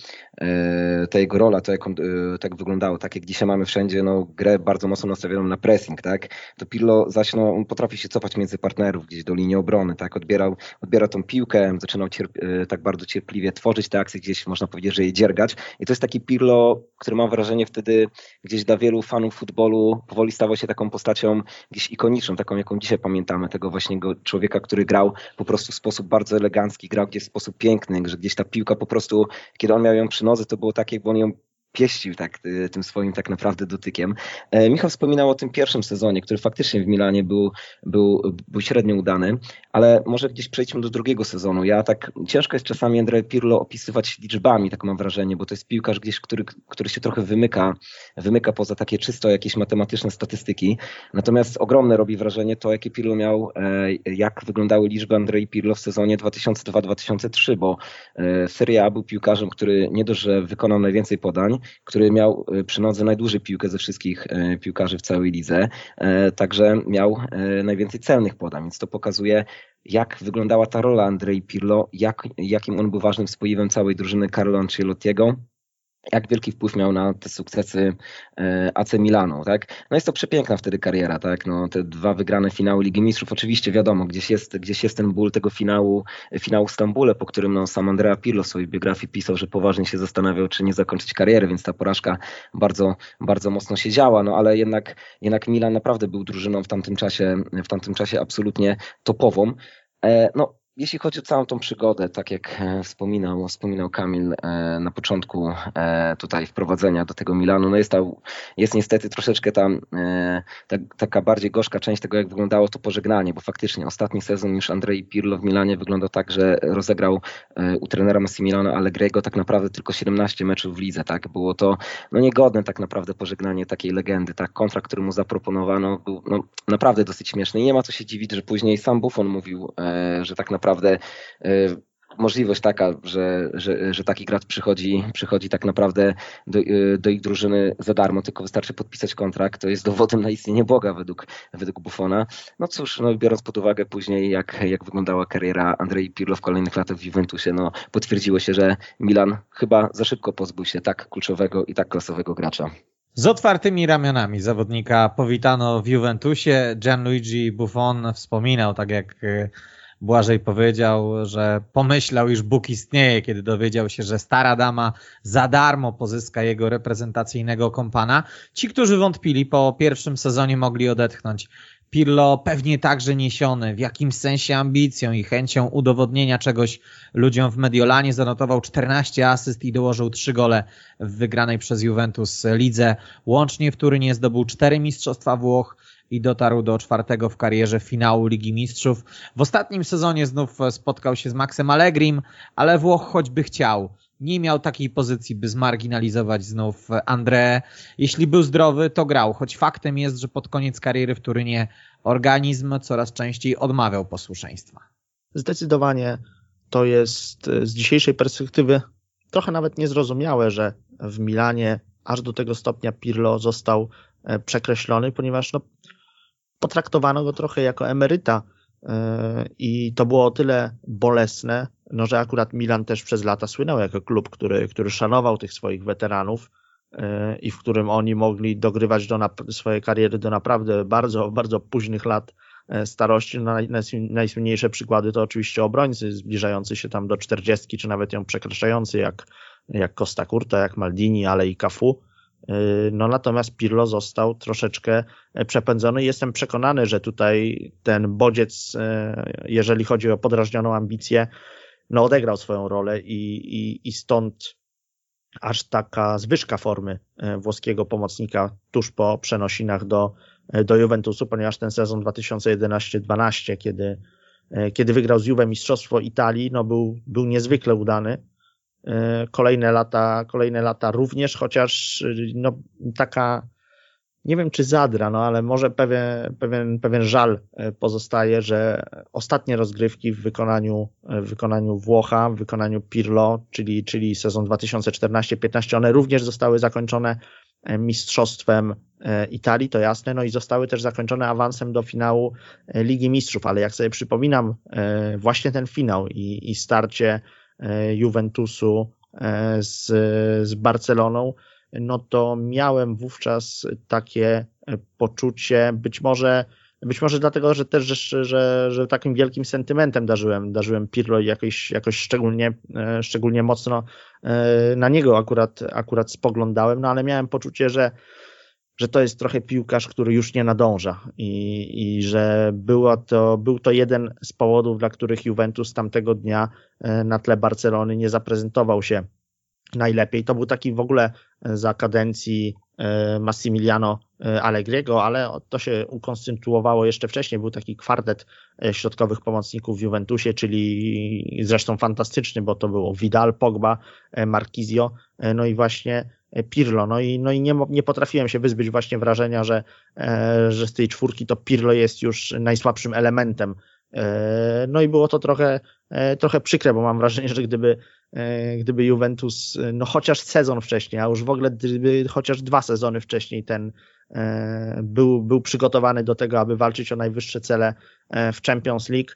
E, ta jego rola, to jak on e, tak wyglądało, tak jak dzisiaj mamy wszędzie no, grę bardzo mocno nastawioną na pressing, tak? To Pirlo zaś no, on potrafi się cofać między partnerów gdzieś do linii obrony, tak? Odbierał, odbierał tą piłkę, zaczynał e, tak bardzo cierpliwie tworzyć te akcje, gdzieś można powiedzieć, że je dziergać. I to jest taki Pirlo, który mam wrażenie wtedy gdzieś dla wielu fanów futbolu powoli stawał się taką postacią gdzieś ikoniczną, taką jaką dzisiaj pamiętamy, tego właśnie człowieka, który grał po prostu w sposób bardzo elegancki, grał gdzieś w sposób piękny, że gdzieś ta piłka po prostu, kiedy on miał ją przy nodze, to było tak, jakby on ją pieścił tak, y, tym swoim tak naprawdę dotykiem. E, Michał wspominał o tym pierwszym sezonie, który faktycznie w Milanie był, był, był średnio udany, ale może gdzieś przejdźmy do drugiego sezonu. Ja tak, ciężko jest czasami André Pirlo opisywać liczbami, tak mam wrażenie, bo to jest piłkarz gdzieś, który, który się trochę wymyka, wymyka poza takie czysto jakieś matematyczne statystyki. Natomiast ogromne robi wrażenie to, jakie Pirlo miał, e, jak wyglądały liczby Andrei Pirlo w sezonie 2002-2003, bo e, Serie A był piłkarzem, który nie dość, że wykonał najwięcej podań, który miał e, przy nodze najdłużej piłkę ze wszystkich e, piłkarzy w całej lidze, e, także miał najwięcej celnych podań, więc to pokazuje jak wyglądała ta rola Andrei Pirlo, jak, jakim on był ważnym spoiwem całej drużyny Carlo Ancelottiego jak wielki wpływ miał na te sukcesy e, AC Milanu, tak? No jest to przepiękna wtedy kariera, tak? No te dwa wygrane finały Ligi Mistrzów, oczywiście wiadomo, gdzieś jest, gdzieś jest ten ból tego finału, finału w Stambule, po którym no, sam Andrea Pirlo w swojej biografii pisał, że poważnie się zastanawiał, czy nie zakończyć kariery, więc ta porażka bardzo, bardzo mocno się działa, no ale jednak, jednak Milan naprawdę był drużyną w tamtym czasie, w tamtym czasie absolutnie topową. E, no, jeśli chodzi o całą tą przygodę, tak jak e, wspominał, wspominał Kamil e, na początku e, tutaj wprowadzenia do tego Milanu, no jest, ta, jest niestety troszeczkę tam ta, taka bardziej gorzka część tego, jak wyglądało to pożegnanie, bo faktycznie ostatni sezon już Andrzej Pirlo w Milanie wyglądał tak, że rozegrał u trenera Massimiliano Allegriego tak naprawdę tylko 17 meczów w lidze, tak? Było to no niegodne tak naprawdę pożegnanie takiej legendy, tak? Kontrakt, który mu zaproponowano był no, naprawdę dosyć śmieszny i nie ma co się dziwić, że później sam Buffon mówił, że tak naprawdę naprawdę możliwość taka, że, że, że taki gracz przychodzi, przychodzi tak naprawdę do, do ich drużyny za darmo, tylko wystarczy podpisać kontrakt, to jest dowodem na istnienie Boga według, według Buffona. No cóż, no biorąc pod uwagę później jak, jak wyglądała kariera Andrei Pirlo w kolejnych latach w Juventusie, no potwierdziło się, że Milan chyba za szybko pozbył się tak kluczowego i tak klasowego gracza. Z otwartymi ramionami zawodnika powitano w Juventusie. Gianluigi Buffon wspominał, tak jak e, Błażej powiedział, że pomyślał, iż Bóg istnieje, kiedy dowiedział się, że stara dama za darmo pozyska jego reprezentacyjnego kompana. Ci, którzy wątpili, po pierwszym sezonie mogli odetchnąć. Pirlo pewnie także niesiony w jakimś sensie ambicją i chęcią udowodnienia czegoś ludziom w Mediolanie zanotował 14 asyst i dołożył 3 gole w wygranej przez Juventus lidze. Łącznie w Turynie zdobył 4 mistrzostwa Włoch i dotarł do czwartego w karierze finału Ligi Mistrzów. W ostatnim sezonie znów spotkał się z Maxem Allegrim, ale Włoch choćby chciał nie miał takiej pozycji, by zmarginalizować znów André. Jeśli był zdrowy, to grał, choć faktem jest, że pod koniec kariery w Turynie organizm coraz częściej odmawiał posłuszeństwa. Zdecydowanie to jest z dzisiejszej perspektywy trochę nawet niezrozumiałe, że w Milanie aż do tego stopnia Pirlo został e, przekreślony, ponieważ no, potraktowano go trochę jako emeryta e, i to było o tyle bolesne, no, że akurat Milan też przez lata słynął jako klub, który, który szanował tych swoich weteranów e, i w którym oni mogli dogrywać do swoje kariery do naprawdę bardzo, bardzo późnych lat e, starości. No, najsłynniejsze przykłady to oczywiście obrońcy zbliżający się tam do czterdziestki, czy nawet ją przekraczający, jak, jak Costa Curta, jak Maldini, ale i Cafu. E, no natomiast Pirlo został troszeczkę przepędzony. Jestem przekonany, że tutaj ten bodziec, jeżeli chodzi o podrażnioną ambicję, no odegrał swoją rolę i, i, i stąd aż taka zwyżka formy e, włoskiego pomocnika tuż po przenosinach do, e, do Juventusu, ponieważ ten sezon 2011-12, kiedy, e, kiedy wygrał z Juve Mistrzostwo Italii, no był, był niezwykle udany. Kolejne lata, kolejne lata również, chociaż no, taka nie wiem czy zadra, no ale może pewien, pewien, pewien żal e, pozostaje, że ostatnie rozgrywki w wykonaniu, e, w wykonaniu Włocha, w wykonaniu Pirlo, czyli, czyli sezon 2014-15, one również zostały zakończone e, mistrzostwem Italii, to jasne, no i zostały też zakończone awansem do finału Ligi Mistrzów, ale jak sobie przypominam właśnie ten finał i, i starcie Juventusu z, z Barceloną, no to miałem wówczas takie e, poczucie, być może, być może dlatego, że też, że, że, że takim wielkim sentymentem darzyłem, darzyłem Pirlo i jakoś, jakoś szczególnie, e, szczególnie mocno e, na niego akurat, akurat spoglądałem, no ale miałem poczucie, że że to jest trochę piłkarz, który już nie nadąża i, i że było to, był to jeden z powodów, dla których Juventus tamtego dnia na tle Barcelony nie zaprezentował się najlepiej. To był taki w ogóle e, za kadencji e, Massimiliano e, Allegriego, ale to się ukonstytuowało jeszcze wcześniej. Był taki kwartet środkowych pomocników w Juventusie, czyli zresztą fantastyczny, bo to było Vidal, Pogba, Marquizio, no i właśnie Pirlo. No i, no i nie, nie potrafiłem się wyzbyć właśnie wrażenia, że, że z tej czwórki to Pirlo jest już najsłabszym elementem. No i było to trochę, trochę przykre, bo mam wrażenie, że gdyby E, gdyby Juventus, e, no chociaż sezon wcześniej, a już w ogóle gdyby chociaż dwa sezony wcześniej ten e, był, był przygotowany do tego, aby walczyć o najwyższe cele w Champions League,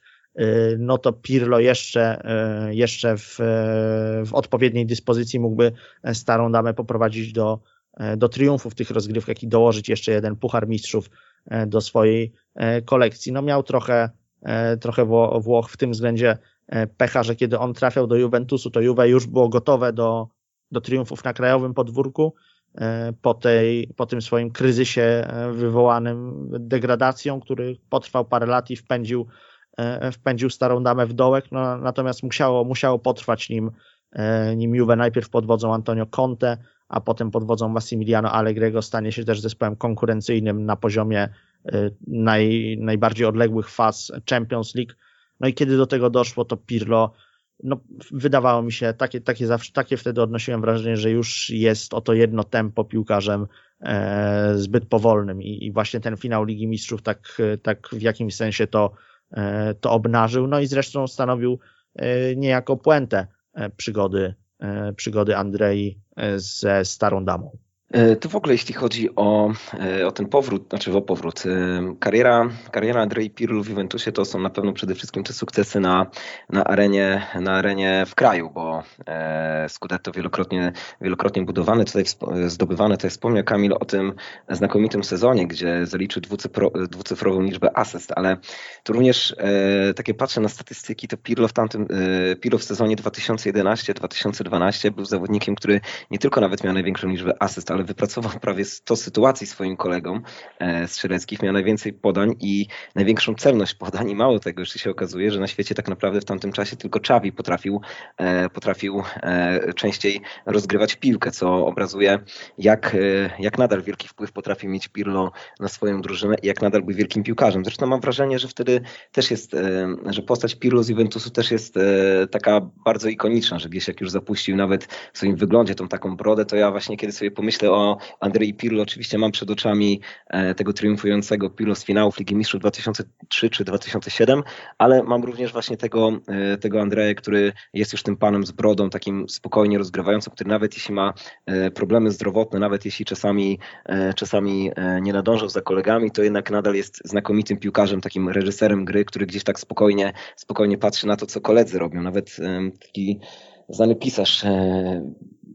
no to Pirlo jeszcze, jeszcze w, w odpowiedniej dyspozycji mógłby starą damę poprowadzić do, do triumfu w tych rozgrywkach i dołożyć jeszcze jeden Puchar Mistrzów do swojej kolekcji. No miał trochę, trochę Włoch w tym względzie E, pecha, że kiedy on trafiał do Juventusu, to Juve już było gotowe do, do triumfów na krajowym podwórku e, po, tej, po tym swoim kryzysie e, wywołanym degradacją, który potrwał parę lat i wpędził, wpędził starą damę w dołek, no, natomiast musiało, musiało potrwać nim, nim Juve. Najpierw pod wodzą Antonio Conte, a potem pod wodzą Massimiliano Allegriego. Stanie się też zespołem konkurencyjnym na poziomie naj, najbardziej odległych faz Champions League. No i kiedy do tego doszło, to Pirlo, no wydawało mi się, takie, takie zawsze, takie wtedy odnosiłem wrażenie, że już jest oto jedno tempo piłkarzem e, zbyt powolnym. I, i właśnie ten finał Ligi Mistrzów tak, tak w jakimś sensie to, e, to obnażył, no i zresztą stanowił niejako puentę przygody, przygody Andrei ze starą damą. E, to w ogóle jeśli chodzi o, e, o ten powrót, znaczy o powrót, e, kariera, kariera Andrei Pirlo w Juventusie to są na pewno przede wszystkim te sukcesy na, na, arenie, na arenie w kraju, bo Scudetto wielokrotnie, wielokrotnie budowane, tutaj zdobywane, tutaj wspomniał Kamil o tym znakomitym sezonie, gdzie zaliczył dwucyfro, dwucyfrową liczbę asyst, ale tu również takie patrzę na statystyki, to Pirlo w tamtym, Pirlo w sezonie 2011-2012 był zawodnikiem, który nie tylko nawet miał największą liczbę asyst, ale ale wypracował prawie 100 sytuacji swoim kolegom e, Strzeleckich, miał najwięcej podań i największą celność podań i mało tego, jeszcze się okazuje, że na świecie tak naprawdę w tamtym czasie tylko Czawi potrafił, e, potrafił e, częściej rozgrywać piłkę, co obrazuje jak, jak nadal wielki wpływ potrafi mieć Pirlo na swoją drużynę i jak nadal był wielkim piłkarzem. Zresztą mam wrażenie, że wtedy też jest, że postać Pirlo z Juventusu też jest taka bardzo ikoniczna, że gdzieś jak już zapuścił nawet w swoim wyglądzie tą taką brodę, to ja właśnie kiedy sobie pomyślę o Andrei Pirlo. Oczywiście mam przed oczami e, tego triumfującego Pirlo z finałów Ligi Mistrzów 2003 czy 2007, ale mam również właśnie tego, e, tego Andrea, który jest już tym panem z brodą, takim spokojnie rozgrywającym, który nawet jeśli ma e, problemy zdrowotne, nawet jeśli czasami, czasami nie nadążał za kolegami, to jednak nadal jest znakomitym piłkarzem, takim reżyserem gry, który gdzieś tak spokojnie, spokojnie patrzy na to, co koledzy robią. Nawet taki znany pisarz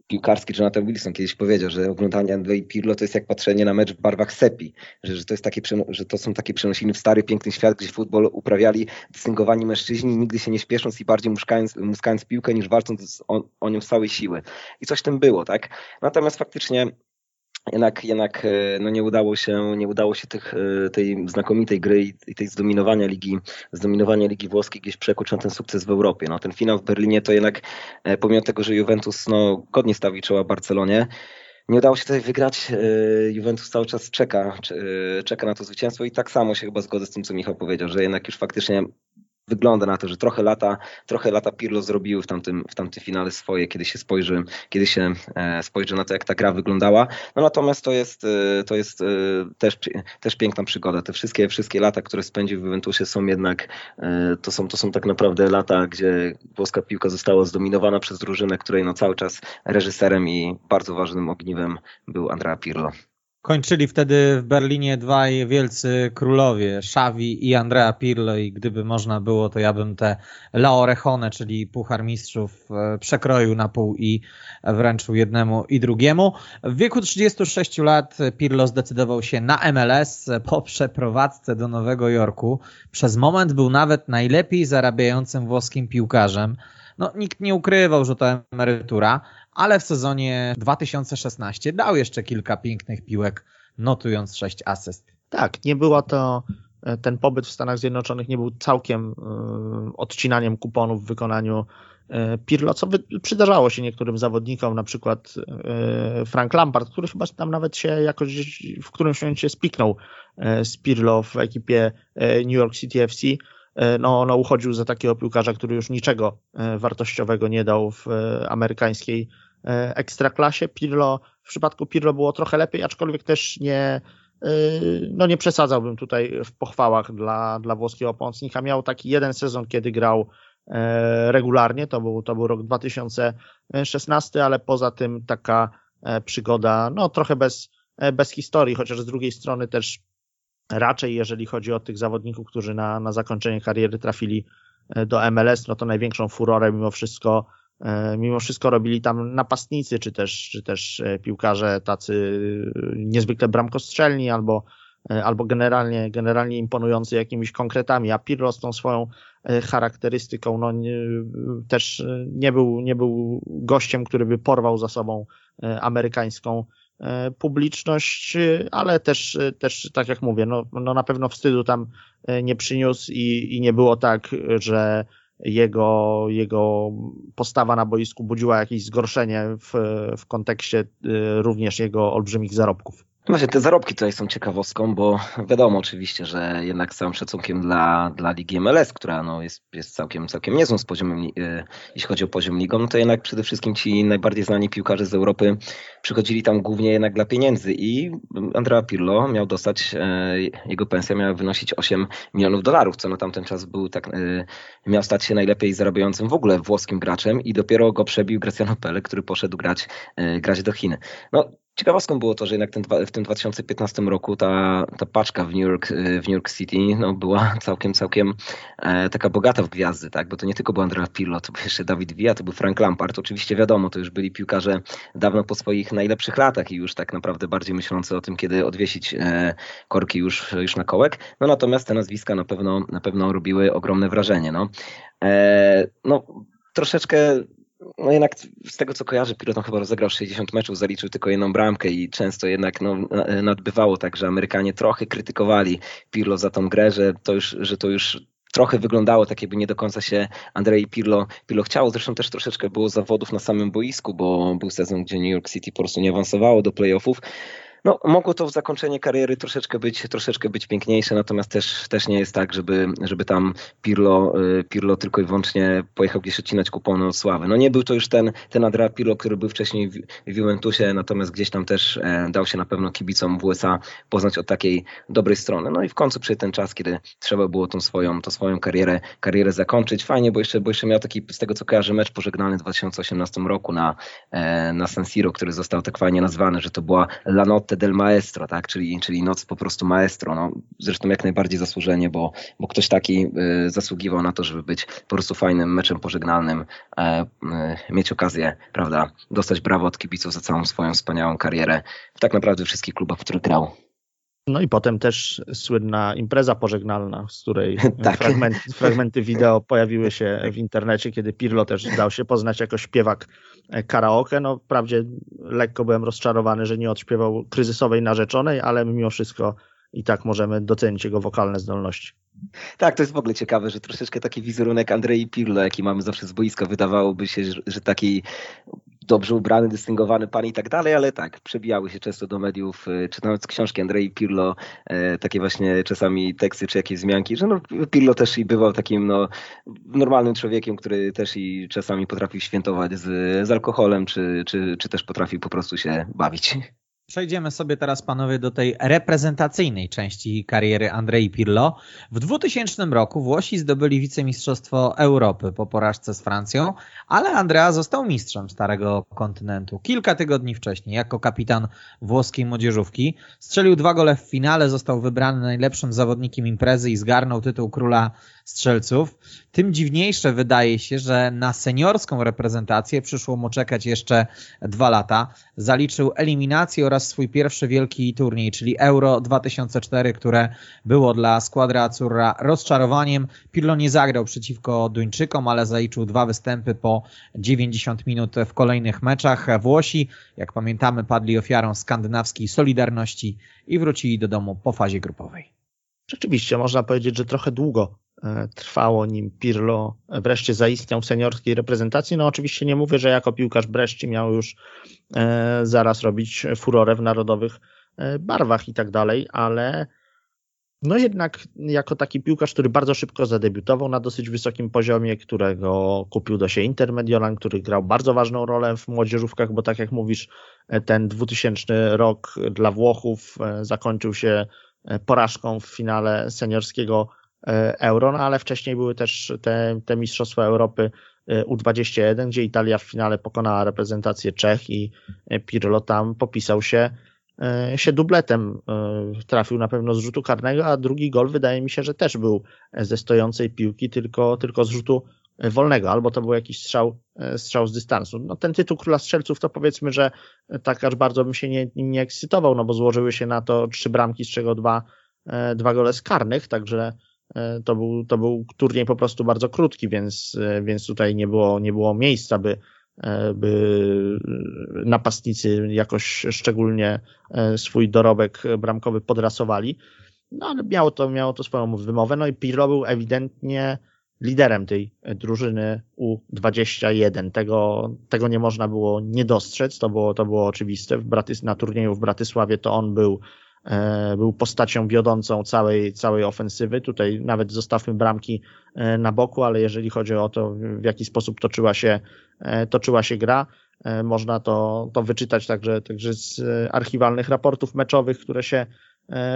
piłkarski Jonathan Wilson kiedyś powiedział, że oglądanie Andrei Pirlo to jest jak patrzenie na mecz w barwach sepi, że, że, to, jest takie, że to są takie przenosiny w stary, piękny świat, gdzie futbol uprawiali dystyngowani mężczyźni, nigdy się nie śpiesząc i bardziej muskając, muskając piłkę niż walcząc o, o nią z całej siły. I coś w tym było, tak? Natomiast faktycznie jednak, jednak e, no nie udało się, nie udało się tych, e, tej znakomitej gry i tej zdominowania ligi, zdominowania ligi włoskiej gdzieś przekuć na ten sukces w Europie. No, ten finał w Berlinie to jednak, e, pomimo tego, że Juventus no, godnie stawi czoła Barcelonie, nie udało się tutaj wygrać. Juventus cały czas czeka, czeka na to zwycięstwo i tak samo się chyba zgodzę z tym, co Michał powiedział, że jednak już faktycznie wygląda na to, że trochę lata, trochę lata Pirlo zrobiły w tamtym, w tamtym finale swoje, kiedy się spojrzy, kiedy się e, spojrzy na to, jak ta gra wyglądała. No natomiast to jest, e, to jest e, też, też piękna przygoda. Te wszystkie, wszystkie lata, które spędził w Juventusie są jednak, to są, to są tak naprawdę lata, gdzie włoska piłka została zdominowana przez drużynę, której no cały czas reżyserem i bardzo ważnym ogniwem był Andrea Pirlo. Kończyli wtedy w Berlinie dwaj wielcy królowie, Xavi i Andrea Pirlo i gdyby można było, to ja bym te La Orejone, czyli Puchar Mistrzów e, przekroił na pół i wręczył jednemu i drugiemu. W wieku 36 lat Pirlo zdecydował się na MLS po przeprowadzce do Nowego Jorku. Przez moment był nawet najlepiej zarabiającym włoskim piłkarzem. No, nikt nie ukrywał, że to emerytura, ale w sezonie 2016 dał jeszcze kilka pięknych piłek, notując 6 asyst. Tak, nie była to e, ten pobyt w Stanach Zjednoczonych nie był całkiem y, odcinaniem kuponów w wykonaniu y, Pirlo, co wy, przydarzało się niektórym zawodnikom, na przykład y, Frank Lampard, który chyba tam nawet się jakoś w którymś momencie spiknął z Pirlo w ekipie New York City FC. No, no uchodził za takiego piłkarza, który już niczego wartościowego nie dał w amerykańskiej ekstraklasie. Pirlo, w przypadku Pirlo było trochę lepiej, aczkolwiek też nie, e, no nie przesadzałbym tutaj w pochwałach dla, dla włoskiego pomocnika. Miał taki jeden sezon, kiedy grał e, regularnie, to był, to był rok 2016, ale poza tym taka przygoda, no trochę bez, bez historii, chociaż z drugiej strony też raczej jeżeli chodzi o tych zawodników, którzy na, na zakończenie kariery trafili do MLS, no to największą furorę mimo wszystko E, mimo wszystko robili tam napastnicy, czy też, czy też e, piłkarze tacy niezwykle bramkostrzelni albo, e, albo generalnie, generalnie imponujący jakimiś konkretami, a Pirlo z tą swoją charakterystyką no, nie, też nie był, nie był gościem, który by porwał za sobą amerykańską publiczność, ale też, też tak jak mówię, no, no na pewno wstydu tam nie przyniósł i, i nie było tak, że jego, jego postawa na boisku budziła jakieś zgorszenie w, w kontekście y, również jego olbrzymich zarobków. Właśnie te zarobki tutaj są ciekawostką, bo wiadomo oczywiście, że jednak z całym szacunkiem dla, dla Ligi MLS, która no jest, jest całkiem, całkiem niezłą z poziomem, e, jeśli chodzi o poziom ligą, no to jednak przede wszystkim ci najbardziej znani piłkarze z Europy przychodzili tam głównie jednak dla pieniędzy i Andrea Pirlo miał dostać, e, jego pensja miała wynosić 8 milionów dolarów, co na tamten czas był tak, e, miał stać się najlepiej zarabiającym w ogóle włoskim graczem i dopiero go przebił Graciano Pelle, który poszedł grać, grać do Chin. No, Ciekawostką było to, że jednak ten, w tym 2015 roku ta, ta paczka w New York, w New York City no, była [laughs] całkiem, całkiem e, taka bogata w gwiazdy, tak? bo to nie tylko był Andrea Pirlo, to był jeszcze Dawid Villa, to był Frank Lampard. Oczywiście wiadomo, to już byli piłkarze dawno po swoich najlepszych latach i już tak naprawdę bardziej myślący o tym, kiedy odwiesić e, korki już, już na kołek. No natomiast te nazwiska na pewno, na pewno robiły ogromne wrażenie. No, e, no troszeczkę no jednak z tego co kojarzę, Piloton chyba rozegrał 60 meczów, zaliczył tylko jedną bramkę i często jednak no, nadbywało tak, że Amerykanie trochę krytykowali Pirlo za tą grę, że to już, że to już trochę wyglądało tak, jakby nie do końca się Andrzej Pirlo, Pirlo chciało. Zresztą też troszeczkę było zawodów na samym boisku, bo był sezon, gdzie New York City po prostu nie awansowało do playoffów. No, mogło to w zakończenie kariery troszeczkę być, troszeczkę być piękniejsze, natomiast też, też nie jest tak, żeby, żeby tam Pirlo, y, Pirlo tylko i wyłącznie pojechał gdzieś odcinać kupony od sławy. No nie był to już ten, ten Andrea Pirlo, który był wcześniej w, Juventusie, natomiast gdzieś tam też e, dał się na pewno kibicom w USA poznać od takiej dobrej strony. No i w końcu przyszedł ten czas, kiedy trzeba było tą swoją, tą swoją karierę, karierę zakończyć. Fajnie, bo jeszcze, bo jeszcze miał taki, z tego co kojarzę, mecz pożegnalny w 2018 roku na, e, na San Siro, który został tak fajnie nazwany, że to była La Notte del Maestro, tak? czyli, czyli noc po prostu maestro. No, zresztą jak najbardziej zasłużenie, bo, bo ktoś taki y, zasługiwał na to, żeby być po prostu fajnym meczem pożegnalnym, e, y, mieć okazję, prawda, dostać brawo od kibiców za całą swoją wspaniałą karierę w tak naprawdę wszystkich klubach, w których grał. No i potem też słynna impreza pożegnalna, z której [laughs] tak. fragmenty, fragmenty wideo pojawiły się w internecie, kiedy Pirlo też dał się poznać jako śpiewak karaoke. No wprawdzie lekko byłem rozczarowany, że nie odśpiewał kryzysowej narzeczonej, ale mimo wszystko i tak możemy docenić jego wokalne zdolności. Tak, to jest w ogóle ciekawe, że troszeczkę taki wizerunek Andrei Pirlo, jaki mamy zawsze z boiska, wydawałoby się, że, że taki dobrze ubrany, dystyngowany pan i tak dalej, ale tak, przebijały się często do mediów, y, czytając książki Andrei Pirlo, e, takie właśnie czasami teksty czy jakieś wzmianki, że no, Pirlo też i bywał takim no, normalnym człowiekiem, który też i czasami potrafił świętować z, z alkoholem, czy, czy, czy też potrafił po prostu się bawić. Przejdziemy sobie teraz, panowie, do tej reprezentacyjnej części kariery Andrei Pirlo. W 2000 roku Włosi zdobyli wicemistrzostwo Europy po porażce z Francją, ale Andrea został mistrzem Starego Kontynentu. Kilka tygodni wcześniej, jako kapitan włoskiej młodzieżówki, strzelił dwa gole w finale, został wybrany najlepszym zawodnikiem imprezy i zgarnął tytuł króla strzelców. Tym dziwniejsze wydaje się, że na seniorską reprezentację przyszło mu czekać jeszcze dwa lata. Zaliczył eliminację oraz swój pierwszy wielki turniej, czyli Euro 2004, które było dla Squadra Azzurra rozczarowaniem. Pirlo nie zagrał przeciwko Duńczykom, ale zaliczył dwa występy po 90 minut w kolejnych meczach. Włosi, jak pamiętamy, padli ofiarą skandynawskiej solidarności i wrócili do domu po fazie grupowej. Rzeczywiście, można powiedzieć, że trochę długo E, trwało, nim Pirlo wreszcie zaistniał w seniorskiej reprezentacji. No oczywiście nie mówię, że jako piłkarz Breszci miał już e, zaraz robić furorę w narodowych e, barwach i tak dalej, ale no jednak jako taki piłkarz, który bardzo szybko zadebiutował na dosyć wysokim poziomie, którego kupił do się Inter Mediolan, który grał bardzo ważną rolę w młodzieżówkach, bo tak jak mówisz, ten 2000 rok dla Włochów zakończył się porażką w finale seniorskiego E, euro, no ale wcześniej były też te, te Mistrzostwa Europy e, U21, gdzie Italia w finale pokonała reprezentację Czech i e, Pirlo tam popisał się, się dubletem. Trafił na pewno z rzutu karnego, a drugi gol wydaje mi się, że też był ze stojącej piłki, tylko, tylko z rzutu wolnego, albo to był jakiś strzał, strzał z dystansu. No, ten tytuł Króla Strzelców to powiedzmy, że tak aż bardzo bym się nie, nie ekscytował, no bo złożyły się na to trzy bramki, z czego dwa, dwa gole z karnych, także E, to był, to był turniej po prostu bardzo krótki, więc, e, więc tutaj nie było, nie było miejsca, by, e, by napastnicy jakoś szczególnie swój dorobek bramkowy podrasowali. No ale miało to, miało to swoją wymowę. No i Pirlo był ewidentnie liderem tej drużyny U21. Tego, tego nie można było nie dostrzec, to było, to było oczywiste. W Bratys na turnieju w Bratysławie to on był, e, był postacią wiodącą całej, całej ofensywy. Tutaj nawet zostawmy bramki e, na boku, ale jeżeli chodzi o to, w jaki sposób toczyła się, e, toczyła się gra, można to, to wyczytać także, także z archiwalnych raportów meczowych, które się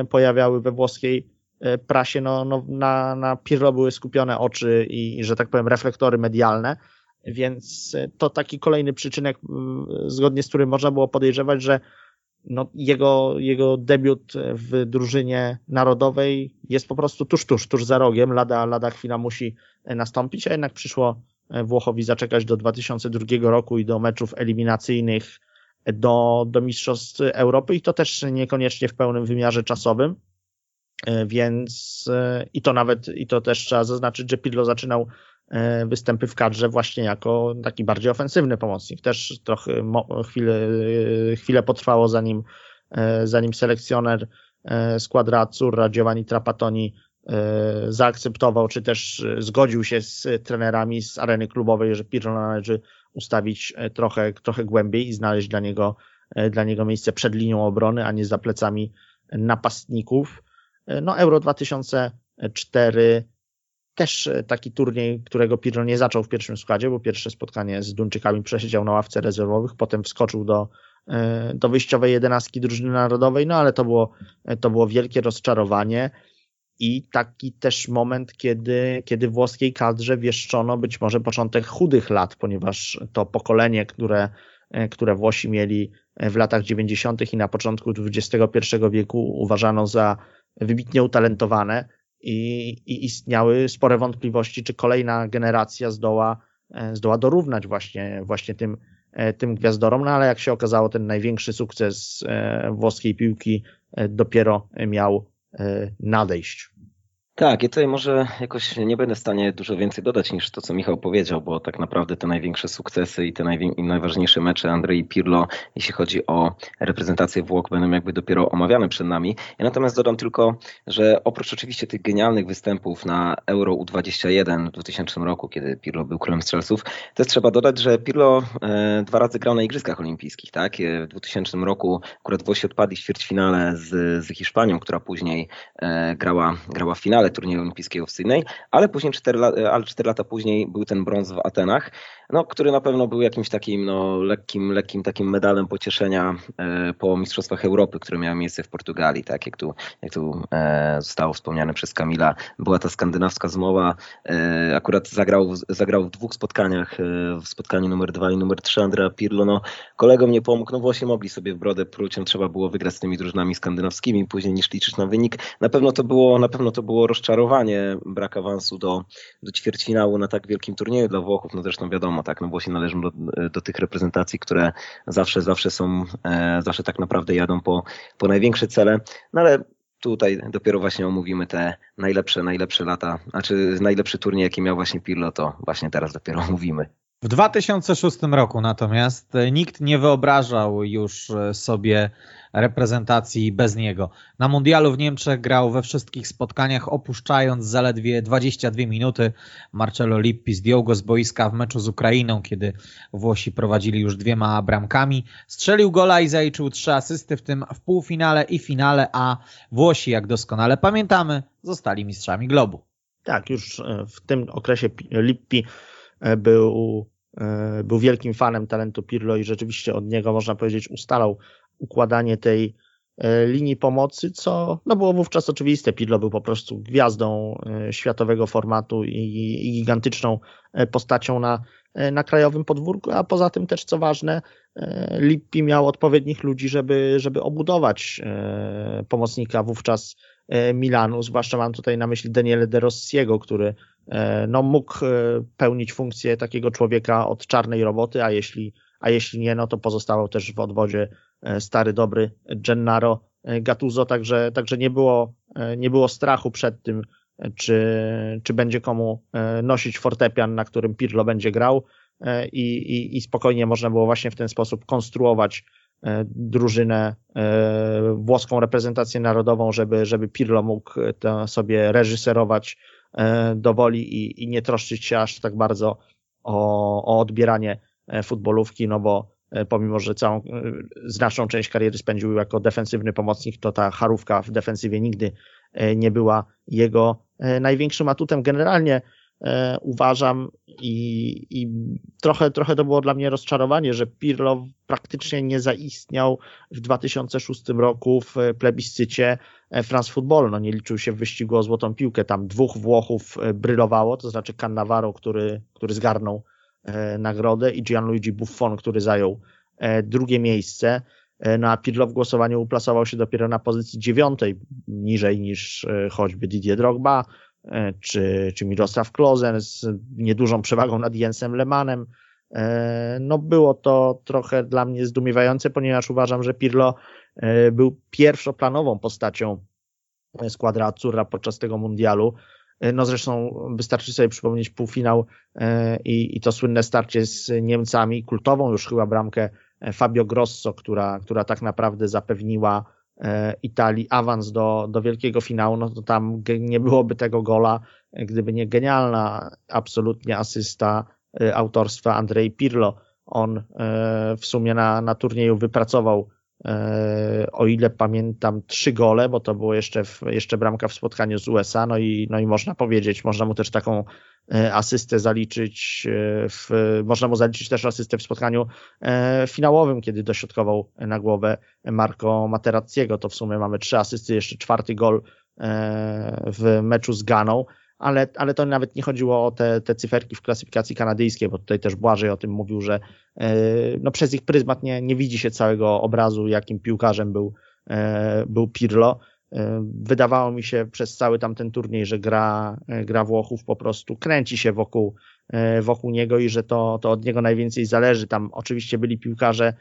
pojawiały we włoskiej E, prasie no, no, na, na Pirlo były skupione oczy i, i, że tak powiem, reflektory medialne, więc e, to taki kolejny przyczynek, zgodnie z którym można było podejrzewać, że no, jego, jego debiut w drużynie narodowej jest po prostu tuż, tuż, tuż za rogiem, lada, lada chwila musi e, nastąpić, a jednak przyszło Włochowi zaczekać do 2002 roku i do meczów eliminacyjnych do, do Mistrzostw Europy i to też niekoniecznie w pełnym wymiarze czasowym. E, więc e, i to nawet, i to też trzeba zaznaczyć, że Pirlo zaczynał e, występy w kadrze właśnie jako taki bardziej ofensywny pomocnik. Też trochę chwilę, chwilę potrwało zanim, zanim selekcjoner składu Azzurra Giovanni Trapattoni zaakceptował, czy też zgodził się z trenerami z areny klubowej, że Pirlo należy ustawić trochę, trochę głębiej i znaleźć dla niego, dla niego miejsce przed linią obrony, a nie za plecami napastników. No Euro 2004 też taki turniej, którego Pirlo nie zaczął w pierwszym składzie, bo pierwsze spotkanie z Duńczykami przesiedział na ławce rezerwowych, potem wskoczył do, e, do wyjściowej jedenastki drużyny narodowej, no ale to było, to było wielkie rozczarowanie i taki też moment, kiedy, kiedy włoskiej kadrze wieszczono być może początek chudych lat, ponieważ to pokolenie, które, e, które Włosi mieli w latach 90. i na początku XXI wieku uważano za wybitnie utalentowane i, i istniały spore wątpliwości, czy kolejna generacja zdoła, e, zdoła dorównać właśnie, właśnie tym, e, tym gwiazdorom, no ale jak się okazało, ten największy sukces e, włoskiej piłki dopiero miał nadejść. Tak, i tutaj może jakoś nie będę w stanie dużo więcej dodać niż to, co Michał powiedział, bo tak naprawdę te największe sukcesy i te i najważniejsze mecze Andrei Pirlo, jeśli chodzi o reprezentację Włoch, będą jakby dopiero omawiane przed nami. Ja natomiast dodam tylko, że oprócz oczywiście tych genialnych występów na Euro U21 w 2000 roku, kiedy Pirlo był królem strzelców, też trzeba dodać, że Pirlo e, dwa razy grał na Igrzyskach Olimpijskich. Tak? E, w 2000 roku akurat Włosi odpadli w ćwierćfinale z, z Hiszpanią, która później e, grała, grała w finale turnieju olimpijskiego w Sydney, ale później 4, ale 4 lata później był ten brąz w Atenach no, który na pewno był jakimś takim no, lekkim, lekkim takim medalem pocieszenia e, po Mistrzostwach Europy, które miały miejsce w Portugalii, tak jak tu, jak tu e, zostało wspomniane przez Kamila. Była ta skandynawska zmowa, e, akurat zagrał, zagrał w dwóch spotkaniach, w spotkaniu numer dwa i numer trzy Andrea Pirlo, no kolegom nie pomógł, no właśnie mogli sobie w brodę pruć, trzeba było wygrać z tymi drużynami skandynawskimi później niż liczyć na wynik. Na pewno to było, na pewno to było rozczarowanie, brak awansu do, do ćwierćfinału na tak wielkim turnieju dla Włochów, no zresztą wiadomo, tak, no Włosi należą do, do tych reprezentacji, które zawsze, zawsze są, e, zawsze tak naprawdę jadą po, po największe cele, no ale tutaj dopiero właśnie omówimy te najlepsze, najlepsze lata, znaczy najlepszy turniej, jaki miał właśnie Pirlo, to właśnie teraz dopiero [laughs] omówimy. W 2006 roku natomiast nikt nie wyobrażał już sobie reprezentacji bez niego. Na mundialu w Niemczech grał we wszystkich spotkaniach, opuszczając zaledwie 22 minuty. Marcello Lippi zdjął go z boiska w meczu z Ukrainą, kiedy Włosi prowadzili już dwiema bramkami. Strzelił gola i zaliczył trzy asysty, w tym w półfinale i finale, a Włosi, jak doskonale pamiętamy, zostali mistrzami globu. Tak, już e, w tym okresie Lippi e, był, e, był wielkim fanem talentu Pirlo i rzeczywiście od niego, można powiedzieć, ustalał układanie tej e, linii pomocy, co no było wówczas oczywiste. Pirlo był po prostu gwiazdą e, światowego formatu i, i gigantyczną e, postacią na, na krajowym podwórku, a poza tym też co ważne, Lippi miał odpowiednich ludzi, żeby, żeby obudować pomocnika wówczas Milanu, zwłaszcza mam tutaj na myśli Daniele De Rossiego, który no, mógł pełnić funkcję takiego człowieka od czarnej roboty, a jeśli, a jeśli nie, no to pozostawał też w odwodzie stary, dobry Gennaro e, Gattuso, także, także nie, było, e, nie było strachu przed tym, czy, czy będzie komu nosić fortepian, na którym Pirlo będzie grał i, i, i spokojnie można było właśnie w ten sposób konstruować drużynę, włoską reprezentację narodową, żeby, żeby Pirlo mógł sobie reżyserować dowoli i, i nie troszczyć się aż tak bardzo o, o odbieranie futbolówki, no bo pomimo, że całą znaczną część kariery spędził jako defensywny pomocnik, to ta charówka w defensywie nigdy nie była jego największym atutem. Generalnie E, uważam i, i trochę, trochę to było dla mnie rozczarowanie, że Pirlo praktycznie nie zaistniał w 2006 roku w plebiscycie e, France Football. No nie liczył się w wyścigu o złotą piłkę. Tam dwóch Włochów e, brylowało, to znaczy Cannavaro, który, który zgarnął nagrodę i Gianluigi Buffon, który zajął drugie miejsce. No a Pirlo w głosowaniu uplasował się dopiero na pozycji dziewiątej, niżej niż choćby Didier Drogba, E, czy, czy Mirosław Klozen z niedużą przewagą nad Jensem Lemanem. E, no było to trochę dla mnie zdumiewające, ponieważ uważam, że Pirlo e, był pierwszoplanową postacią składra Azzurra podczas tego mundialu. No zresztą wystarczy sobie przypomnieć półfinał i, i to słynne starcie z Niemcami, kultową już chyba bramkę Fabio Grosso, która, która tak naprawdę zapewniła E, Italii awans do, do wielkiego finału, no to tam nie byłoby tego gola, gdyby nie genialna absolutnie asysta e, autorstwa Andrzej Pirlo. On e, w sumie na, na turnieju wypracował o ile pamiętam, trzy gole, bo to było jeszcze, w, jeszcze bramka w spotkaniu z USA, no i, no i można powiedzieć, można mu też taką E, asystę zaliczyć, e, w, można mu zaliczyć też asystę w spotkaniu e, finałowym, kiedy dośrodkował na głowę Marco Materazziego. To w sumie mamy trzy asysty, jeszcze czwarty gol w meczu z Ganą. Ale, ale to nawet nie chodziło o te, te cyferki w klasyfikacji kanadyjskiej, bo tutaj też Błażej o tym mówił, że no przez ich pryzmat nie, nie widzi się całego obrazu, jakim piłkarzem był, był Pirlo. E, wydawało mi się przez cały tamten turniej, że gra, e, gra Włochów po prostu kręci się wokół, e, wokół niego i że to, to od niego najwięcej zależy. Tam oczywiście byli piłkarze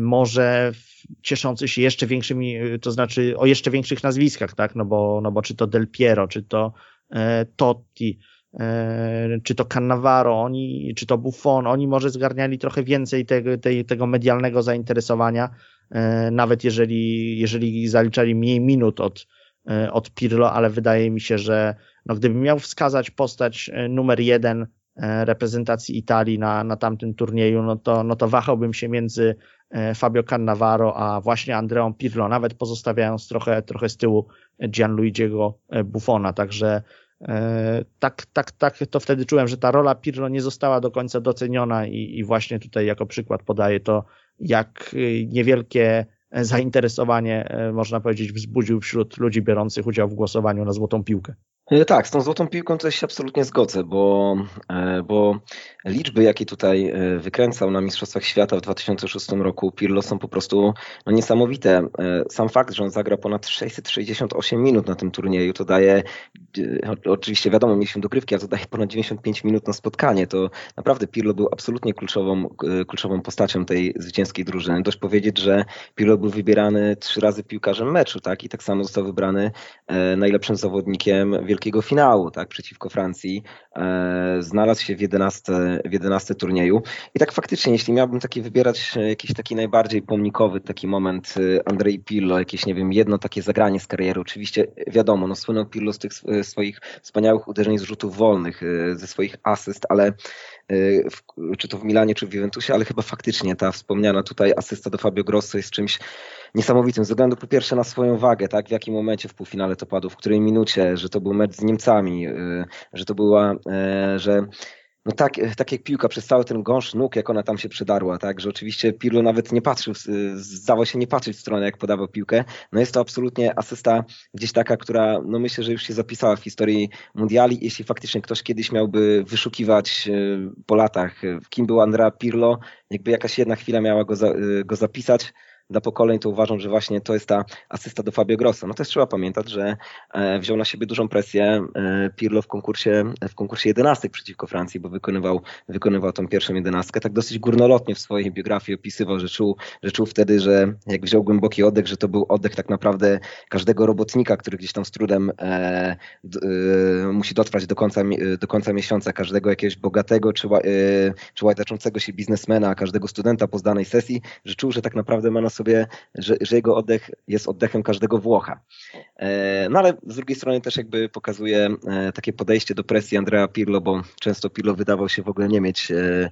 może cieszący się jeszcze większymi, to znaczy o jeszcze większych nazwiskach, tak? No bo, no bo czy to Del Piero, czy to Totti, czy to Cannavaro, oni, czy to Buffon, oni może zgarniali trochę więcej tego, tego medialnego zainteresowania, E, nawet jeżeli, jeżeli zaliczali mniej minut od, e, od Pirlo, ale wydaje mi się, że no, gdybym miał wskazać postać e, numer jeden reprezentacji Italii na, na tamtym turnieju, no to, no to wahałbym się między Fabio Cannavaro a właśnie Andreą Pirlo, nawet pozostawiając trochę, trochę z tyłu Gianluigiego Buffona, także tak, tak, tak to wtedy czułem, że ta rola Pirlo nie została do końca doceniona i, i właśnie tutaj jako przykład podaję to jak niewielkie zainteresowanie, e, można powiedzieć, wzbudził wśród ludzi biorących udział w głosowaniu na złotą piłkę. E, tak, z tą złotą piłką to się absolutnie zgodzę, bo, e, bo liczby, jakie tutaj e, wykręcał na Mistrzostwach Świata w 2006 roku Pirlo są po prostu no, niesamowite. Sam fakt, że on zagra ponad 668 minut na tym turnieju, to daje, oczywiście wiadomo, mieliśmy dogrywki, a to daje ponad 95 minut na spotkanie. To naprawdę Pirlo był absolutnie kluczową, kluczową postacią tej zwycięskiej drużyny. Dość powiedzieć, że Pirlo był wybierany trzy razy piłkarzem meczu, tak? I tak samo został wybrany najlepszym zawodnikiem wielkiego finału tak, przeciwko Francji. E, znalazł się w 11, w 11 turnieju. I tak faktycznie, jeśli miałbym taki wybierać e, jakiś taki najbardziej pomnikowy taki moment e, Andrzej Pirlo, jakieś nie wiem, jedno takie zagranie z kariery. Oczywiście wiadomo, no słynął Pirlo z tych swoich wspaniałych uderzeń z rzutów wolnych, ze swoich asyst, ale w, czy to w Milanie, czy w Juventusie, ale chyba faktycznie ta wspomniana tutaj asysta do Fabio Grosso jest czymś niesamowitym. Ze względu po pierwsze na swoją wagę, tak, w jakim momencie w półfinale to padło, w której minucie, że to był mecz z Niemcami, y, że to była, y, że no tak, tak jak piłka przez cały ten gąszcz nóg, jak ona tam się przydarła, tak, że oczywiście Pirlo nawet nie patrzył, zdawał się nie patrzeć w stronę, jak podawał piłkę. No jest to absolutnie asysta gdzieś taka, która, no myślę, że już się zapisała w historii mundiali. Jeśli faktycznie ktoś kiedyś miałby wyszukiwać y, po latach, kim był Andrea Pirlo, jakby jakaś jedna chwila miała go, za, go zapisać, dla pokoleń, to uważam, że właśnie to jest ta asysta do Fabio Grosso. No też trzeba pamiętać, że e, wziął na siebie dużą presję e, Pirlo w konkursie, w konkursie 11 przeciwko Francji, bo wykonywał, wykonywał tą pierwszą jedenastkę. Tak dosyć górnolotnie w swojej biografii opisywał, że czuł, że czuł wtedy, że jak wziął głęboki oddech, że to był oddech tak naprawdę każdego robotnika, który gdzieś tam z trudem e, e, musi dotrwać do końca, do końca miesiąca, każdego jakiegoś bogatego czy, e, czy łajdaczącego się biznesmena, każdego studenta po zdanej sesji, że czuł, że tak naprawdę ma na sobie, że, że jego oddech jest oddechem każdego Włocha. E, no ale z drugiej strony też jakby pokazuje e, takie podejście do presji Andrea Pirlo, bo często Pirlo wydawał się w ogóle nie mieć, e,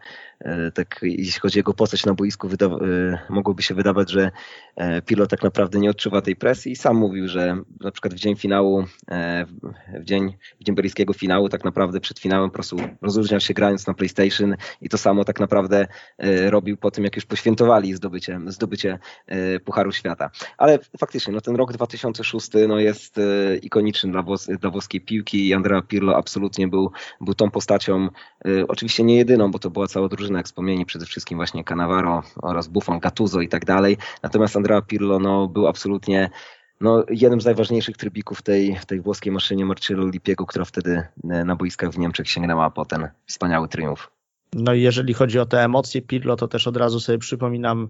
tak jeśli chodzi o jego postać na boisku, mogłoby się wydawać, że Pirlo tak naprawdę nie odczuwa tej presji i sam mówił, że na przykład w dzień finału, w dzień, w dzień brytyjskiego finału, tak naprawdę przed finałem po prostu rozluźniał się grając na PlayStation i to samo tak naprawdę robił po tym, jak już poświętowali zdobycie, zdobycie Pucharu Świata. Ale faktycznie, no ten rok 2006 no jest e, ikoniczny dla, włos dla włoskiej piłki i Andrea Pirlo absolutnie był, był tą postacią, e, oczywiście nie jedyną, bo to była cała drużyna, jak wspomnieni, przede wszystkim właśnie Cannavaro oraz Buffon, Gattuso i tak dalej. Natomiast Andrea Pirlo no, był absolutnie no, jednym z najważniejszych trybików tej, tej włoskiej maszynie Marcello Lipiego, która wtedy na boiskach w Niemczech sięgnęła po ten wspaniały triumf. No i jeżeli chodzi o te emocje Pirlo, to też od razu sobie przypominam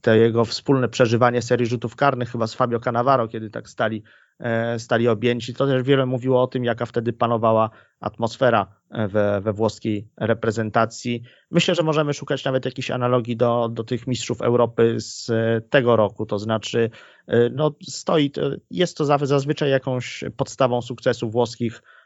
te jego wspólne przeżywanie serii rzutów karnych chyba z Fabio Cannavaro, kiedy tak stali, e, stali objęci. To też wiele mówiło o tym, jaka wtedy panowała atmosfera e, we, we włoskiej reprezentacji. Myślę, że możemy szukać nawet jakichś analogii do, do tych mistrzów Europy z tego roku, to znaczy no, stoi, jest to zazwyczaj jakąś podstawą sukcesu włoskich E,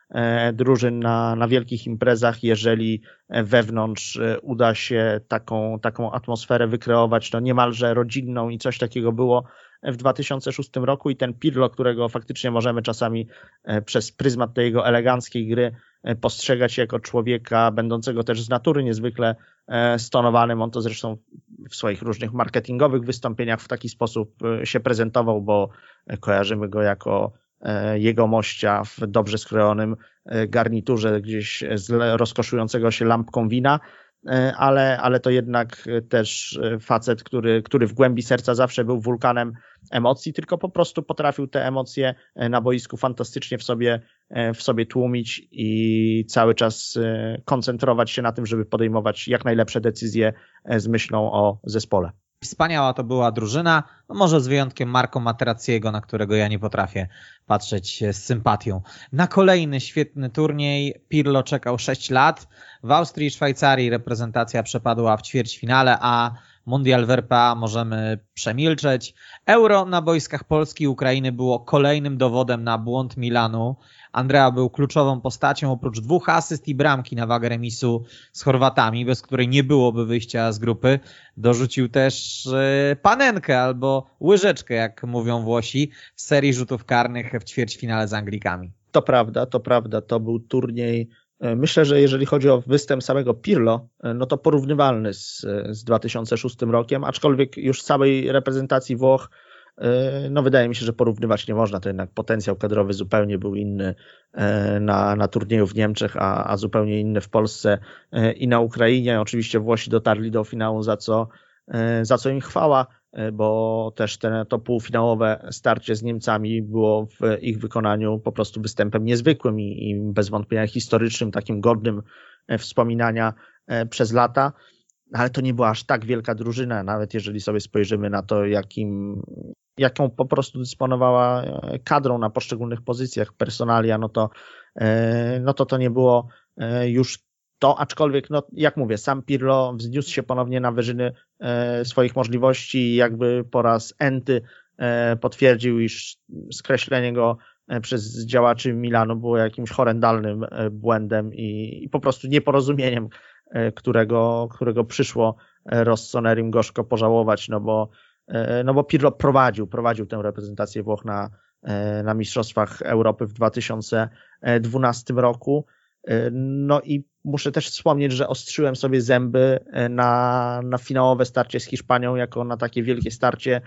drużyn na, na wielkich imprezach, jeżeli wewnątrz e, uda się taką, taką atmosferę wykreować, no niemalże rodzinną i coś takiego było w 2006 roku i ten Pirlo, którego faktycznie możemy czasami e, przez pryzmat tej jego eleganckiej gry postrzegać jako człowieka będącego też z natury niezwykle stonowanym. On to zresztą w swoich różnych marketingowych wystąpieniach w taki sposób się prezentował, bo kojarzymy go jako E, jego mościa w dobrze skrojonym e, garniturze gdzieś z rozkoszującego się lampką wina, e, ale, ale to jednak też facet, który, który w głębi serca zawsze był wulkanem emocji, tylko po prostu potrafił te emocje na boisku fantastycznie w sobie, w sobie tłumić i cały czas koncentrować się na tym, żeby podejmować jak najlepsze decyzje z myślą o zespole. Wspaniała to była drużyna, no może z wyjątkiem Marco Materaciego, na którego ja nie potrafię patrzeć z sympatią. Na kolejny świetny turniej Pirlo czekał 6 lat. W Austrii i Szwajcarii reprezentacja przepadła w ćwierćfinale, a Mundial w RPA możemy przemilczeć. Euro na boiskach Polski i Ukrainy było kolejnym dowodem na błąd Milanu. Andrea był kluczową postacią, oprócz dwóch asyst i bramki na wagę remisu z Chorwatami, bez której nie byłoby wyjścia z grupy. Dorzucił też e, panenkę albo łyżeczkę, jak mówią Włosi, w serii rzutów karnych w ćwierćfinale z Anglikami. To prawda, to prawda. To był turniej Myślę, że jeżeli chodzi o występ samego Pirlo, e, no to porównywalny z, z 2006 rokiem, aczkolwiek już całej reprezentacji Włoch E, no wydaje mi się, że porównywać nie można, to jednak potencjał kadrowy zupełnie był inny e, na, na turnieju w Niemczech, a, a zupełnie inny w Polsce e, i na Ukrainie. Oczywiście Włosi dotarli do finału, za co, za co im chwała, bo też te, to półfinałowe starcie z Niemcami było w ich wykonaniu po prostu występem niezwykłym i, i bez wątpienia historycznym, takim godnym wspominania przez lata. Ale to nie była aż tak wielka drużyna, nawet jeżeli sobie spojrzymy na to, jakim, jaką po prostu dysponowała e, kadrą na poszczególnych pozycjach personalia, no to, e, no to to nie było e, już to, aczkolwiek, no, jak mówię, sam Pirlo wzniósł się ponownie na wyżyny swoich możliwości i jakby po raz enty potwierdził, iż skreślenie go przez działaczy Milanu było jakimś horrendalnym błędem i, i po prostu nieporozumieniem, którego, którego przyszło Rossonerim gorzko pożałować, no bo E, no bo Pirlo prowadził, prowadził tę reprezentację Włoch na, e, na Mistrzostwach Europy w 2012 roku. E, no i muszę też wspomnieć, że ostrzyłem sobie zęby na, na finałowe starcie z Hiszpanią, jako na takie wielkie starcie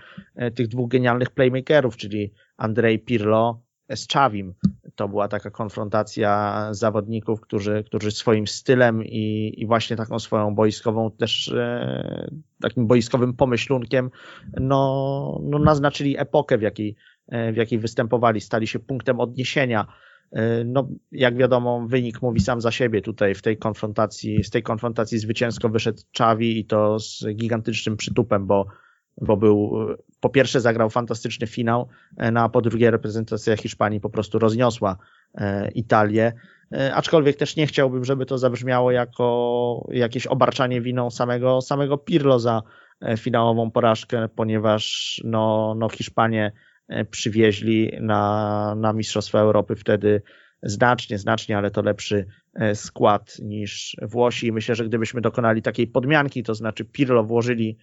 tych dwóch genialnych playmakerów, czyli Andrzej Pirlo z Czawim. To była taka konfrontacja zawodników, którzy, którzy swoim stylem i, i właśnie taką swoją boiskową też e, takim boiskowym pomyślunkiem no, no naznaczyli epokę, w jakiej, e, w jakiej występowali, stali się punktem odniesienia. E, no, jak wiadomo, wynik mówi sam za siebie tutaj w tej konfrontacji, z tej konfrontacji zwycięsko wyszedł Czawi i to z gigantycznym przytupem, bo bo był, po pierwsze zagrał fantastyczny finał, e, no a po drugie reprezentacja Hiszpanii po prostu rozniosła e, Italię. E, aczkolwiek też nie chciałbym, żeby to zabrzmiało jako jakieś obarczanie winą samego, samego Pirlo za, finałową porażkę, ponieważ no, no Hiszpanie przywieźli na, na Mistrzostwa Europy wtedy znacznie, znacznie, ale to lepszy skład niż Włosi. I myślę, że gdybyśmy dokonali takiej podmianki, to znaczy Pirlo włożyli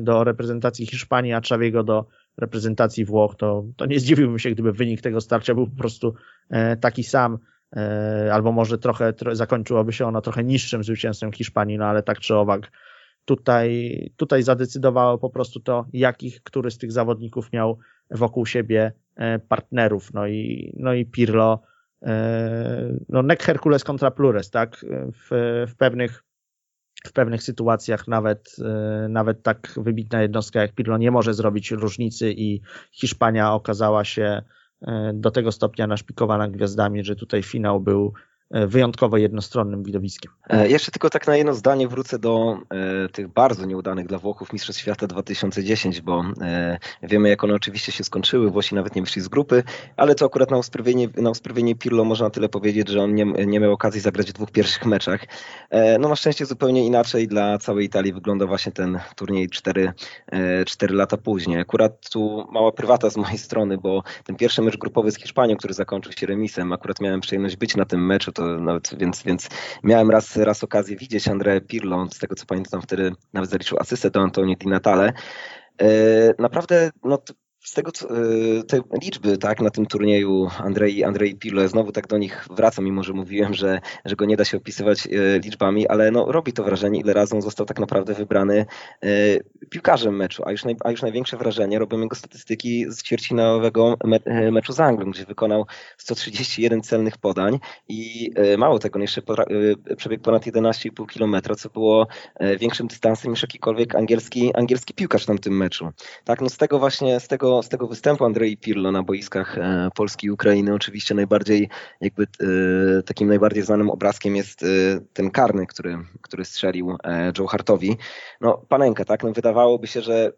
do reprezentacji Hiszpanii, a Czawiego do reprezentacji Włoch, to, to nie zdziwiłbym się, gdyby wynik tego starcia był po prostu taki sam. E, albo może trochę, trochę zakończyłoby się ono trochę niższym zwycięstwem Hiszpanii, no ale tak czy owak tutaj, tutaj zadecydowało po prostu to, jakich, który z tych zawodników miał wokół siebie e, partnerów, no i, no i Pirlo, e, no nec Hercules contra plures, tak, w, w pewnych w pewnych sytuacjach nawet, nawet tak wybitna jednostka jak Pirlo nie może zrobić różnicy i Hiszpania okazała się E, do tego stopnia naszpikowana gwiazdami, że tutaj finał był E, wyjątkowo jednostronnym widowiskiem. E, jeszcze tylko tak na jedno zdanie wrócę do e, tych bardzo nieudanych dla Włochów Mistrzostw Świata 2010, bo e, wiemy jak one oczywiście się skończyły, Włosi nawet nie wyszli z grupy, ale to akurat na usprawienie, na usprawienie Pirlo można tyle powiedzieć, że on nie, nie miał okazji zagrać w dwóch pierwszych meczach. E, no na szczęście zupełnie inaczej dla całej Italii wygląda właśnie ten turniej 4, 4 lata później. Akurat tu mała prywata z mojej strony, bo ten pierwszy mecz grupowy z Hiszpanią, który zakończył się remisem, akurat miałem przyjemność być na tym meczu, to nawet, więc, więc miałem raz, raz okazję widzieć André Pirlo, z tego co pamiętam wtedy nawet zaliczył asystę do Antonio Di Natale. E, naprawdę no, z tego, e, te liczby tak, na tym turnieju Andrei, Andrei Pirlo, znowu tak do nich wracam, mimo że mówiłem, że, że go nie da się opisywać e, liczbami, ale no, robi to wrażenie, ile razy on został tak naprawdę wybrany e, piłkarzem meczu, a już, naj, a już największe wrażenie robią jego statystyki z ćwierćfinałowego me, meczu z Anglią, gdzie wykonał 131 celnych podań i mało tego, jeszcze przebiegł ponad 11,5 km, co było większym dystansem niż jakikolwiek angielski, angielski piłkarz w tamtym meczu. Tak, no z tego właśnie, z tego z tego występu Andrei Pirlo na boiskach e, Polski i Ukrainy oczywiście najbardziej jakby e, takim najbardziej znanym obrazkiem jest e, ten karny, który, który strzelił Joe Hartowi. No panenka, tak? No wydawałoby się, że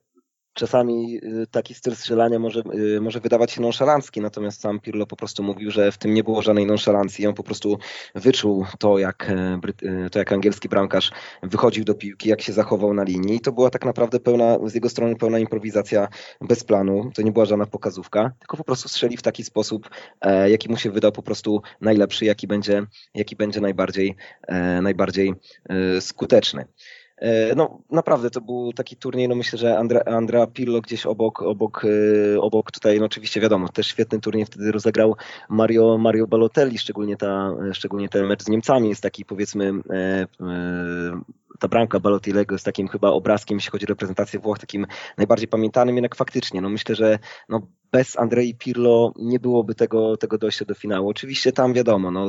czasami y, taki styl strzelania może, y, może wydawać się nonszalancki, natomiast sam Pirlo po prostu mówił, że w tym nie było żadnej nonszalancji. On po prostu wyczuł to, jak, e, y, to, jak angielski bramkarz wychodził do piłki, jak się zachował na linii. I to była tak naprawdę pełna, z jego strony pełna improwizacja bez planu. To nie była żadna pokazówka, tylko po prostu strzeli w taki sposób, e, jaki mu się wydał po prostu najlepszy, jaki będzie, jaki będzie najbardziej, e, najbardziej skuteczny. E, no naprawdę to był taki turniej, no myślę, że Andra, Andrea Pirlo gdzieś obok, obok, e, obok tutaj, no oczywiście wiadomo, też świetny turniej wtedy rozegrał Mario, Mario Balotelli, szczególnie, ta, szczególnie ten mecz z Niemcami jest taki powiedzmy e, ta bramka Balotillego jest takim chyba obrazkiem, jeśli chodzi o reprezentację Włoch, takim najbardziej pamiętanym, jednak faktycznie, no myślę, że no bez Andrei Pirlo nie byłoby tego, tego dojścia do finału. Oczywiście tam wiadomo, no,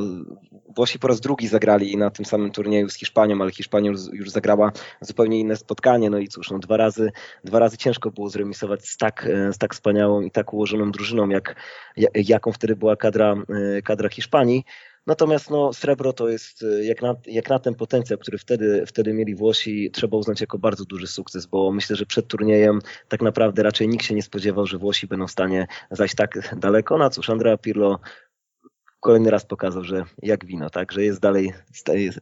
Włosi po raz drugi zagrali na tym samym turnieju z Hiszpanią, ale Hiszpania już zagrała zupełnie inne spotkanie, no i cóż, no, dwa, razy, dwa razy ciężko było zremisować z tak, z tak wspaniałą i tak ułożoną drużyną, jak, jaką wtedy była kadra, kadra Hiszpanii. Natomiast no, srebro to jest, e, jak na, jak na ten potencjał, który wtedy, wtedy mieli Włosi, trzeba uznać jako bardzo duży sukces, bo myślę, że przed turniejem tak naprawdę raczej nikt się nie spodziewał, że Włosi będą w stanie zajść tak daleko. No cóż, Andrea Pirlo kolejny raz pokazał, że jak wino, tak, że jest dalej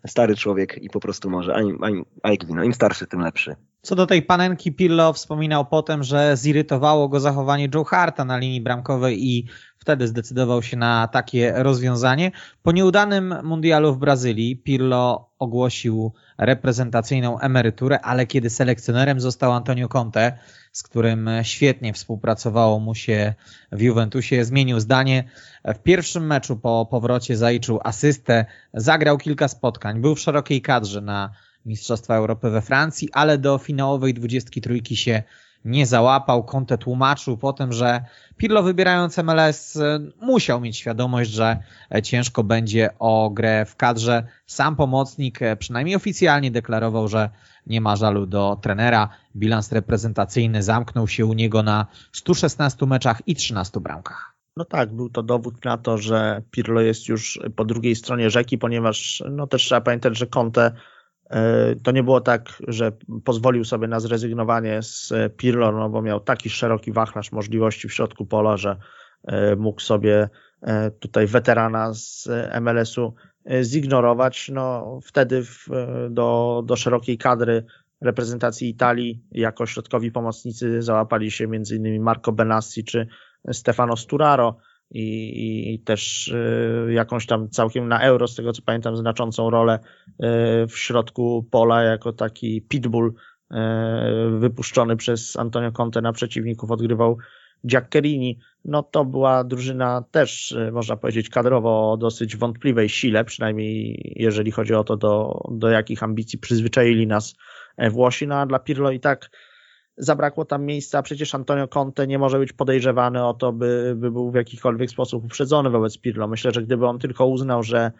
stary człowiek i po prostu może, a, a, a jak wino, im starszy, tym lepszy. Co do tej panenki, Pirlo wspominał potem, że zirytowało go zachowanie Joe Harta na linii bramkowej i wtedy zdecydował się na takie rozwiązanie. Po nieudanym mundialu w Brazylii Pirlo ogłosił reprezentacyjną emeryturę, ale kiedy selekcjonerem został Antonio Conte, z którym świetnie współpracowało mu się w Juventusie, zmienił zdanie. W pierwszym meczu po powrocie zaliczył asystę, zagrał kilka spotkań, był w szerokiej kadrze na Mistrzostwa Europy we Francji, ale do finałowej 23 się nie załapał. Conte tłumaczył potem, że Pirlo wybierając MLS e, musiał mieć świadomość, że e, ciężko będzie o grę w kadrze. Sam pomocnik e, przynajmniej oficjalnie deklarował, że nie ma żalu do trenera. Bilans reprezentacyjny zamknął się u niego na 116 meczach i 13 bramkach. No tak, był to dowód na to, że Pirlo jest już po drugiej stronie rzeki, ponieważ no też trzeba pamiętać, że Conte to nie było tak, że pozwolił sobie na zrezygnowanie z Pirlo, no bo miał taki szeroki wachlarz możliwości w środku pola, że e, mógł sobie e, tutaj weterana z MLS-u zignorować. No, wtedy w, do, do szerokiej kadry reprezentacji Italii jako środkowi pomocnicy załapali się m.in. Marco Benassi czy Stefano Sturaro i, i też y, jakąś tam całkiem na euro, z tego co pamiętam, znaczącą rolę y, w środku pola jako taki pitbull y, wypuszczony przez Antonio Conte na przeciwników odgrywał Giaccherini. No to była drużyna też, można powiedzieć, kadrowo o dosyć wątpliwej sile, przynajmniej jeżeli chodzi o to, do, do jakich ambicji przyzwyczaili nas Włosi. No a dla Pirlo i tak zabrakło tam miejsca. Przecież Antonio Conte nie może być podejrzewany o to, by, by był w jakikolwiek sposób uprzedzony wobec Pirlo. Myślę, że gdyby on tylko uznał, że,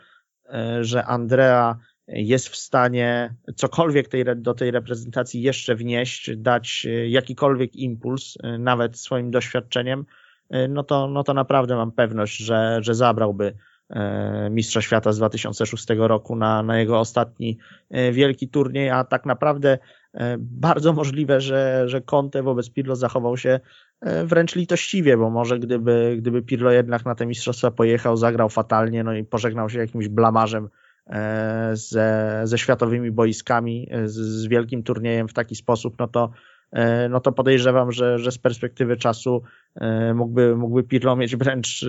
e, że Andrea jest w stanie cokolwiek tej, do tej reprezentacji jeszcze wnieść, dać e, jakikolwiek impuls, e, nawet swoim doświadczeniem, no to, no to naprawdę mam pewność, że, że zabrałby Mistrza Świata z 2006 roku na, na jego ostatni wielki turniej, a tak naprawdę bardzo możliwe, że, że Conte wobec Pirlo zachował się e, wręcz litościwie, bo może gdyby, gdyby Pirlo jednak na te mistrzostwa pojechał, zagrał fatalnie, no i pożegnał się jakimś blamarzem e, ze, ze światowymi boiskami, z, z wielkim turniejem w taki sposób, no to, no to podejrzewam, że, że z perspektywy czasu mógłby, mógłby Pirlo mieć wręcz,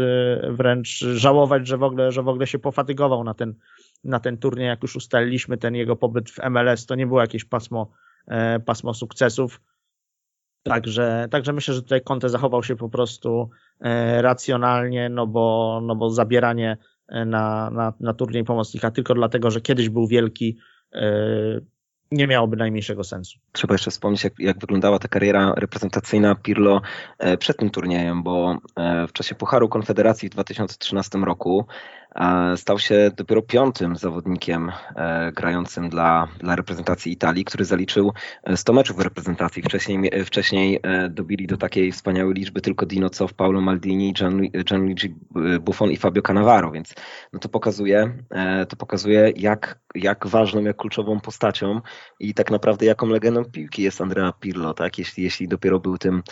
wręcz żałować, że w ogóle, że w ogóle się pofatygował na ten, na ten turniej, jak już ustaliliśmy, ten jego pobyt w MLS, to nie było jakieś pasmo E, pasmo sukcesów. Także, także myślę, że tutaj Conte zachował się po prostu e, racjonalnie, no bo, no bo zabieranie e, na, na, na turniej pomocnika tylko dlatego, że kiedyś był wielki, nie miałoby najmniejszego sensu. Trzeba jeszcze wspomnieć, jak, jak wyglądała ta kariera reprezentacyjna Pirlo przed tym turniejem, bo w czasie Pucharu Konfederacji w 2013 roku Stał się dopiero piątym zawodnikiem e, grającym dla, dla reprezentacji Italii, który zaliczył 100 meczów w reprezentacji. Wcześniej, wcześniej e, dobili do takiej wspaniałej liczby tylko Dino Cof, Paulo Maldini, Gianluigi Buffon i Fabio Cannavaro, więc no to pokazuje, e, to pokazuje jak, jak ważną, jak kluczową postacią i tak naprawdę jaką legendą piłki jest Andrea Pirlo, tak? Jeśli, jeśli dopiero był tym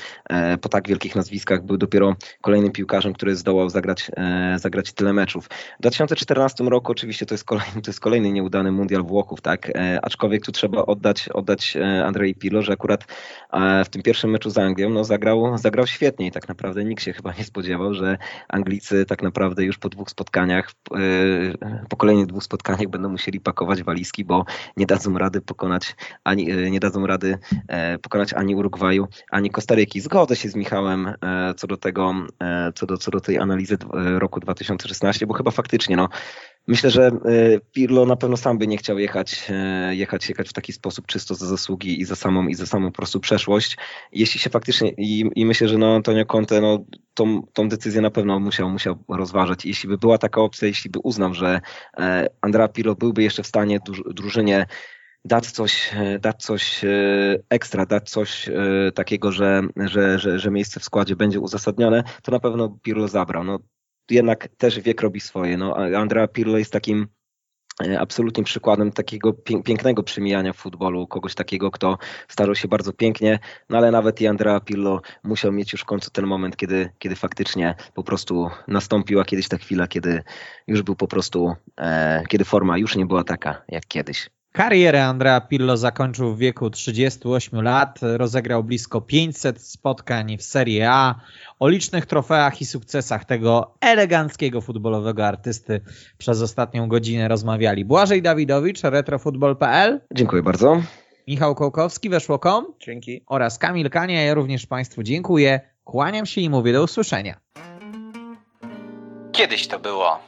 po tak wielkich nazwiskach, był dopiero kolejnym piłkarzem, który zdołał zagrać, zagrać tyle meczów. W 2014 roku oczywiście to jest kolejny, to jest kolejny nieudany mundial Włochów, tak? E, aczkolwiek tu trzeba oddać, oddać e, Andrei Pirlo, że akurat e, w tym pierwszym meczu z Anglią no, zagrał, zagrał świetnie i tak naprawdę nikt się chyba nie spodziewał, że Anglicy tak naprawdę już po dwóch spotkaniach, po kolejnych dwóch spotkaniach będą musieli pakować walizki, bo nie dadzą rady pokonać ani, nie dadzą rady pokonać ani Urugwaju, ani Kostaryki. Zgodzę się z Michałem co do tego, co do, co do tej analizy roku 2016, bo chyba faktycznie, no, myślę, że e, Pirlo na pewno sam by nie chciał jechać, e, jechać, jechać w taki sposób czysto za zasługi i za samą, i za samą po prostu przeszłość. Jeśli się faktycznie, i, i myślę, że no Antonio Conte, no, tą, tą decyzję na pewno musiał, musiał rozważać. Jeśli by była taka opcja, jeśli by uznał, że e, Andrea Pirlo byłby jeszcze w stanie drużynie dać coś, dać coś ekstra, dać coś takiego, że, że, że, że miejsce w składzie będzie uzasadnione, to na pewno Pirlo zabrał. No, jednak też wiek robi swoje. No, Andrea Pirlo jest takim e, absolutnym przykładem takiego pięknego przemijania w futbolu, kogoś takiego, kto starał się bardzo pięknie, no ale nawet i Andrea Pirlo musiał mieć już w końcu ten moment, kiedy, kiedy faktycznie po prostu nastąpiła kiedyś ta chwila, kiedy już był po prostu, e, kiedy forma już nie była taka jak kiedyś. Karierę Andrea Pirlo zakończył w wieku 38 lat, rozegrał blisko 500 spotkań w Serie A. O licznych trofeach i sukcesach tego eleganckiego futbolowego artysty przez ostatnią godzinę rozmawiali Błażej Dawidowicz, retrofutbol.pl. Dziękuję bardzo. Michał Kołkowski, weszło.com. Dzięki. Oraz Kamil Kania. Ja również Państwu dziękuję. Kłaniam się i mówię do usłyszenia. Kiedyś to było.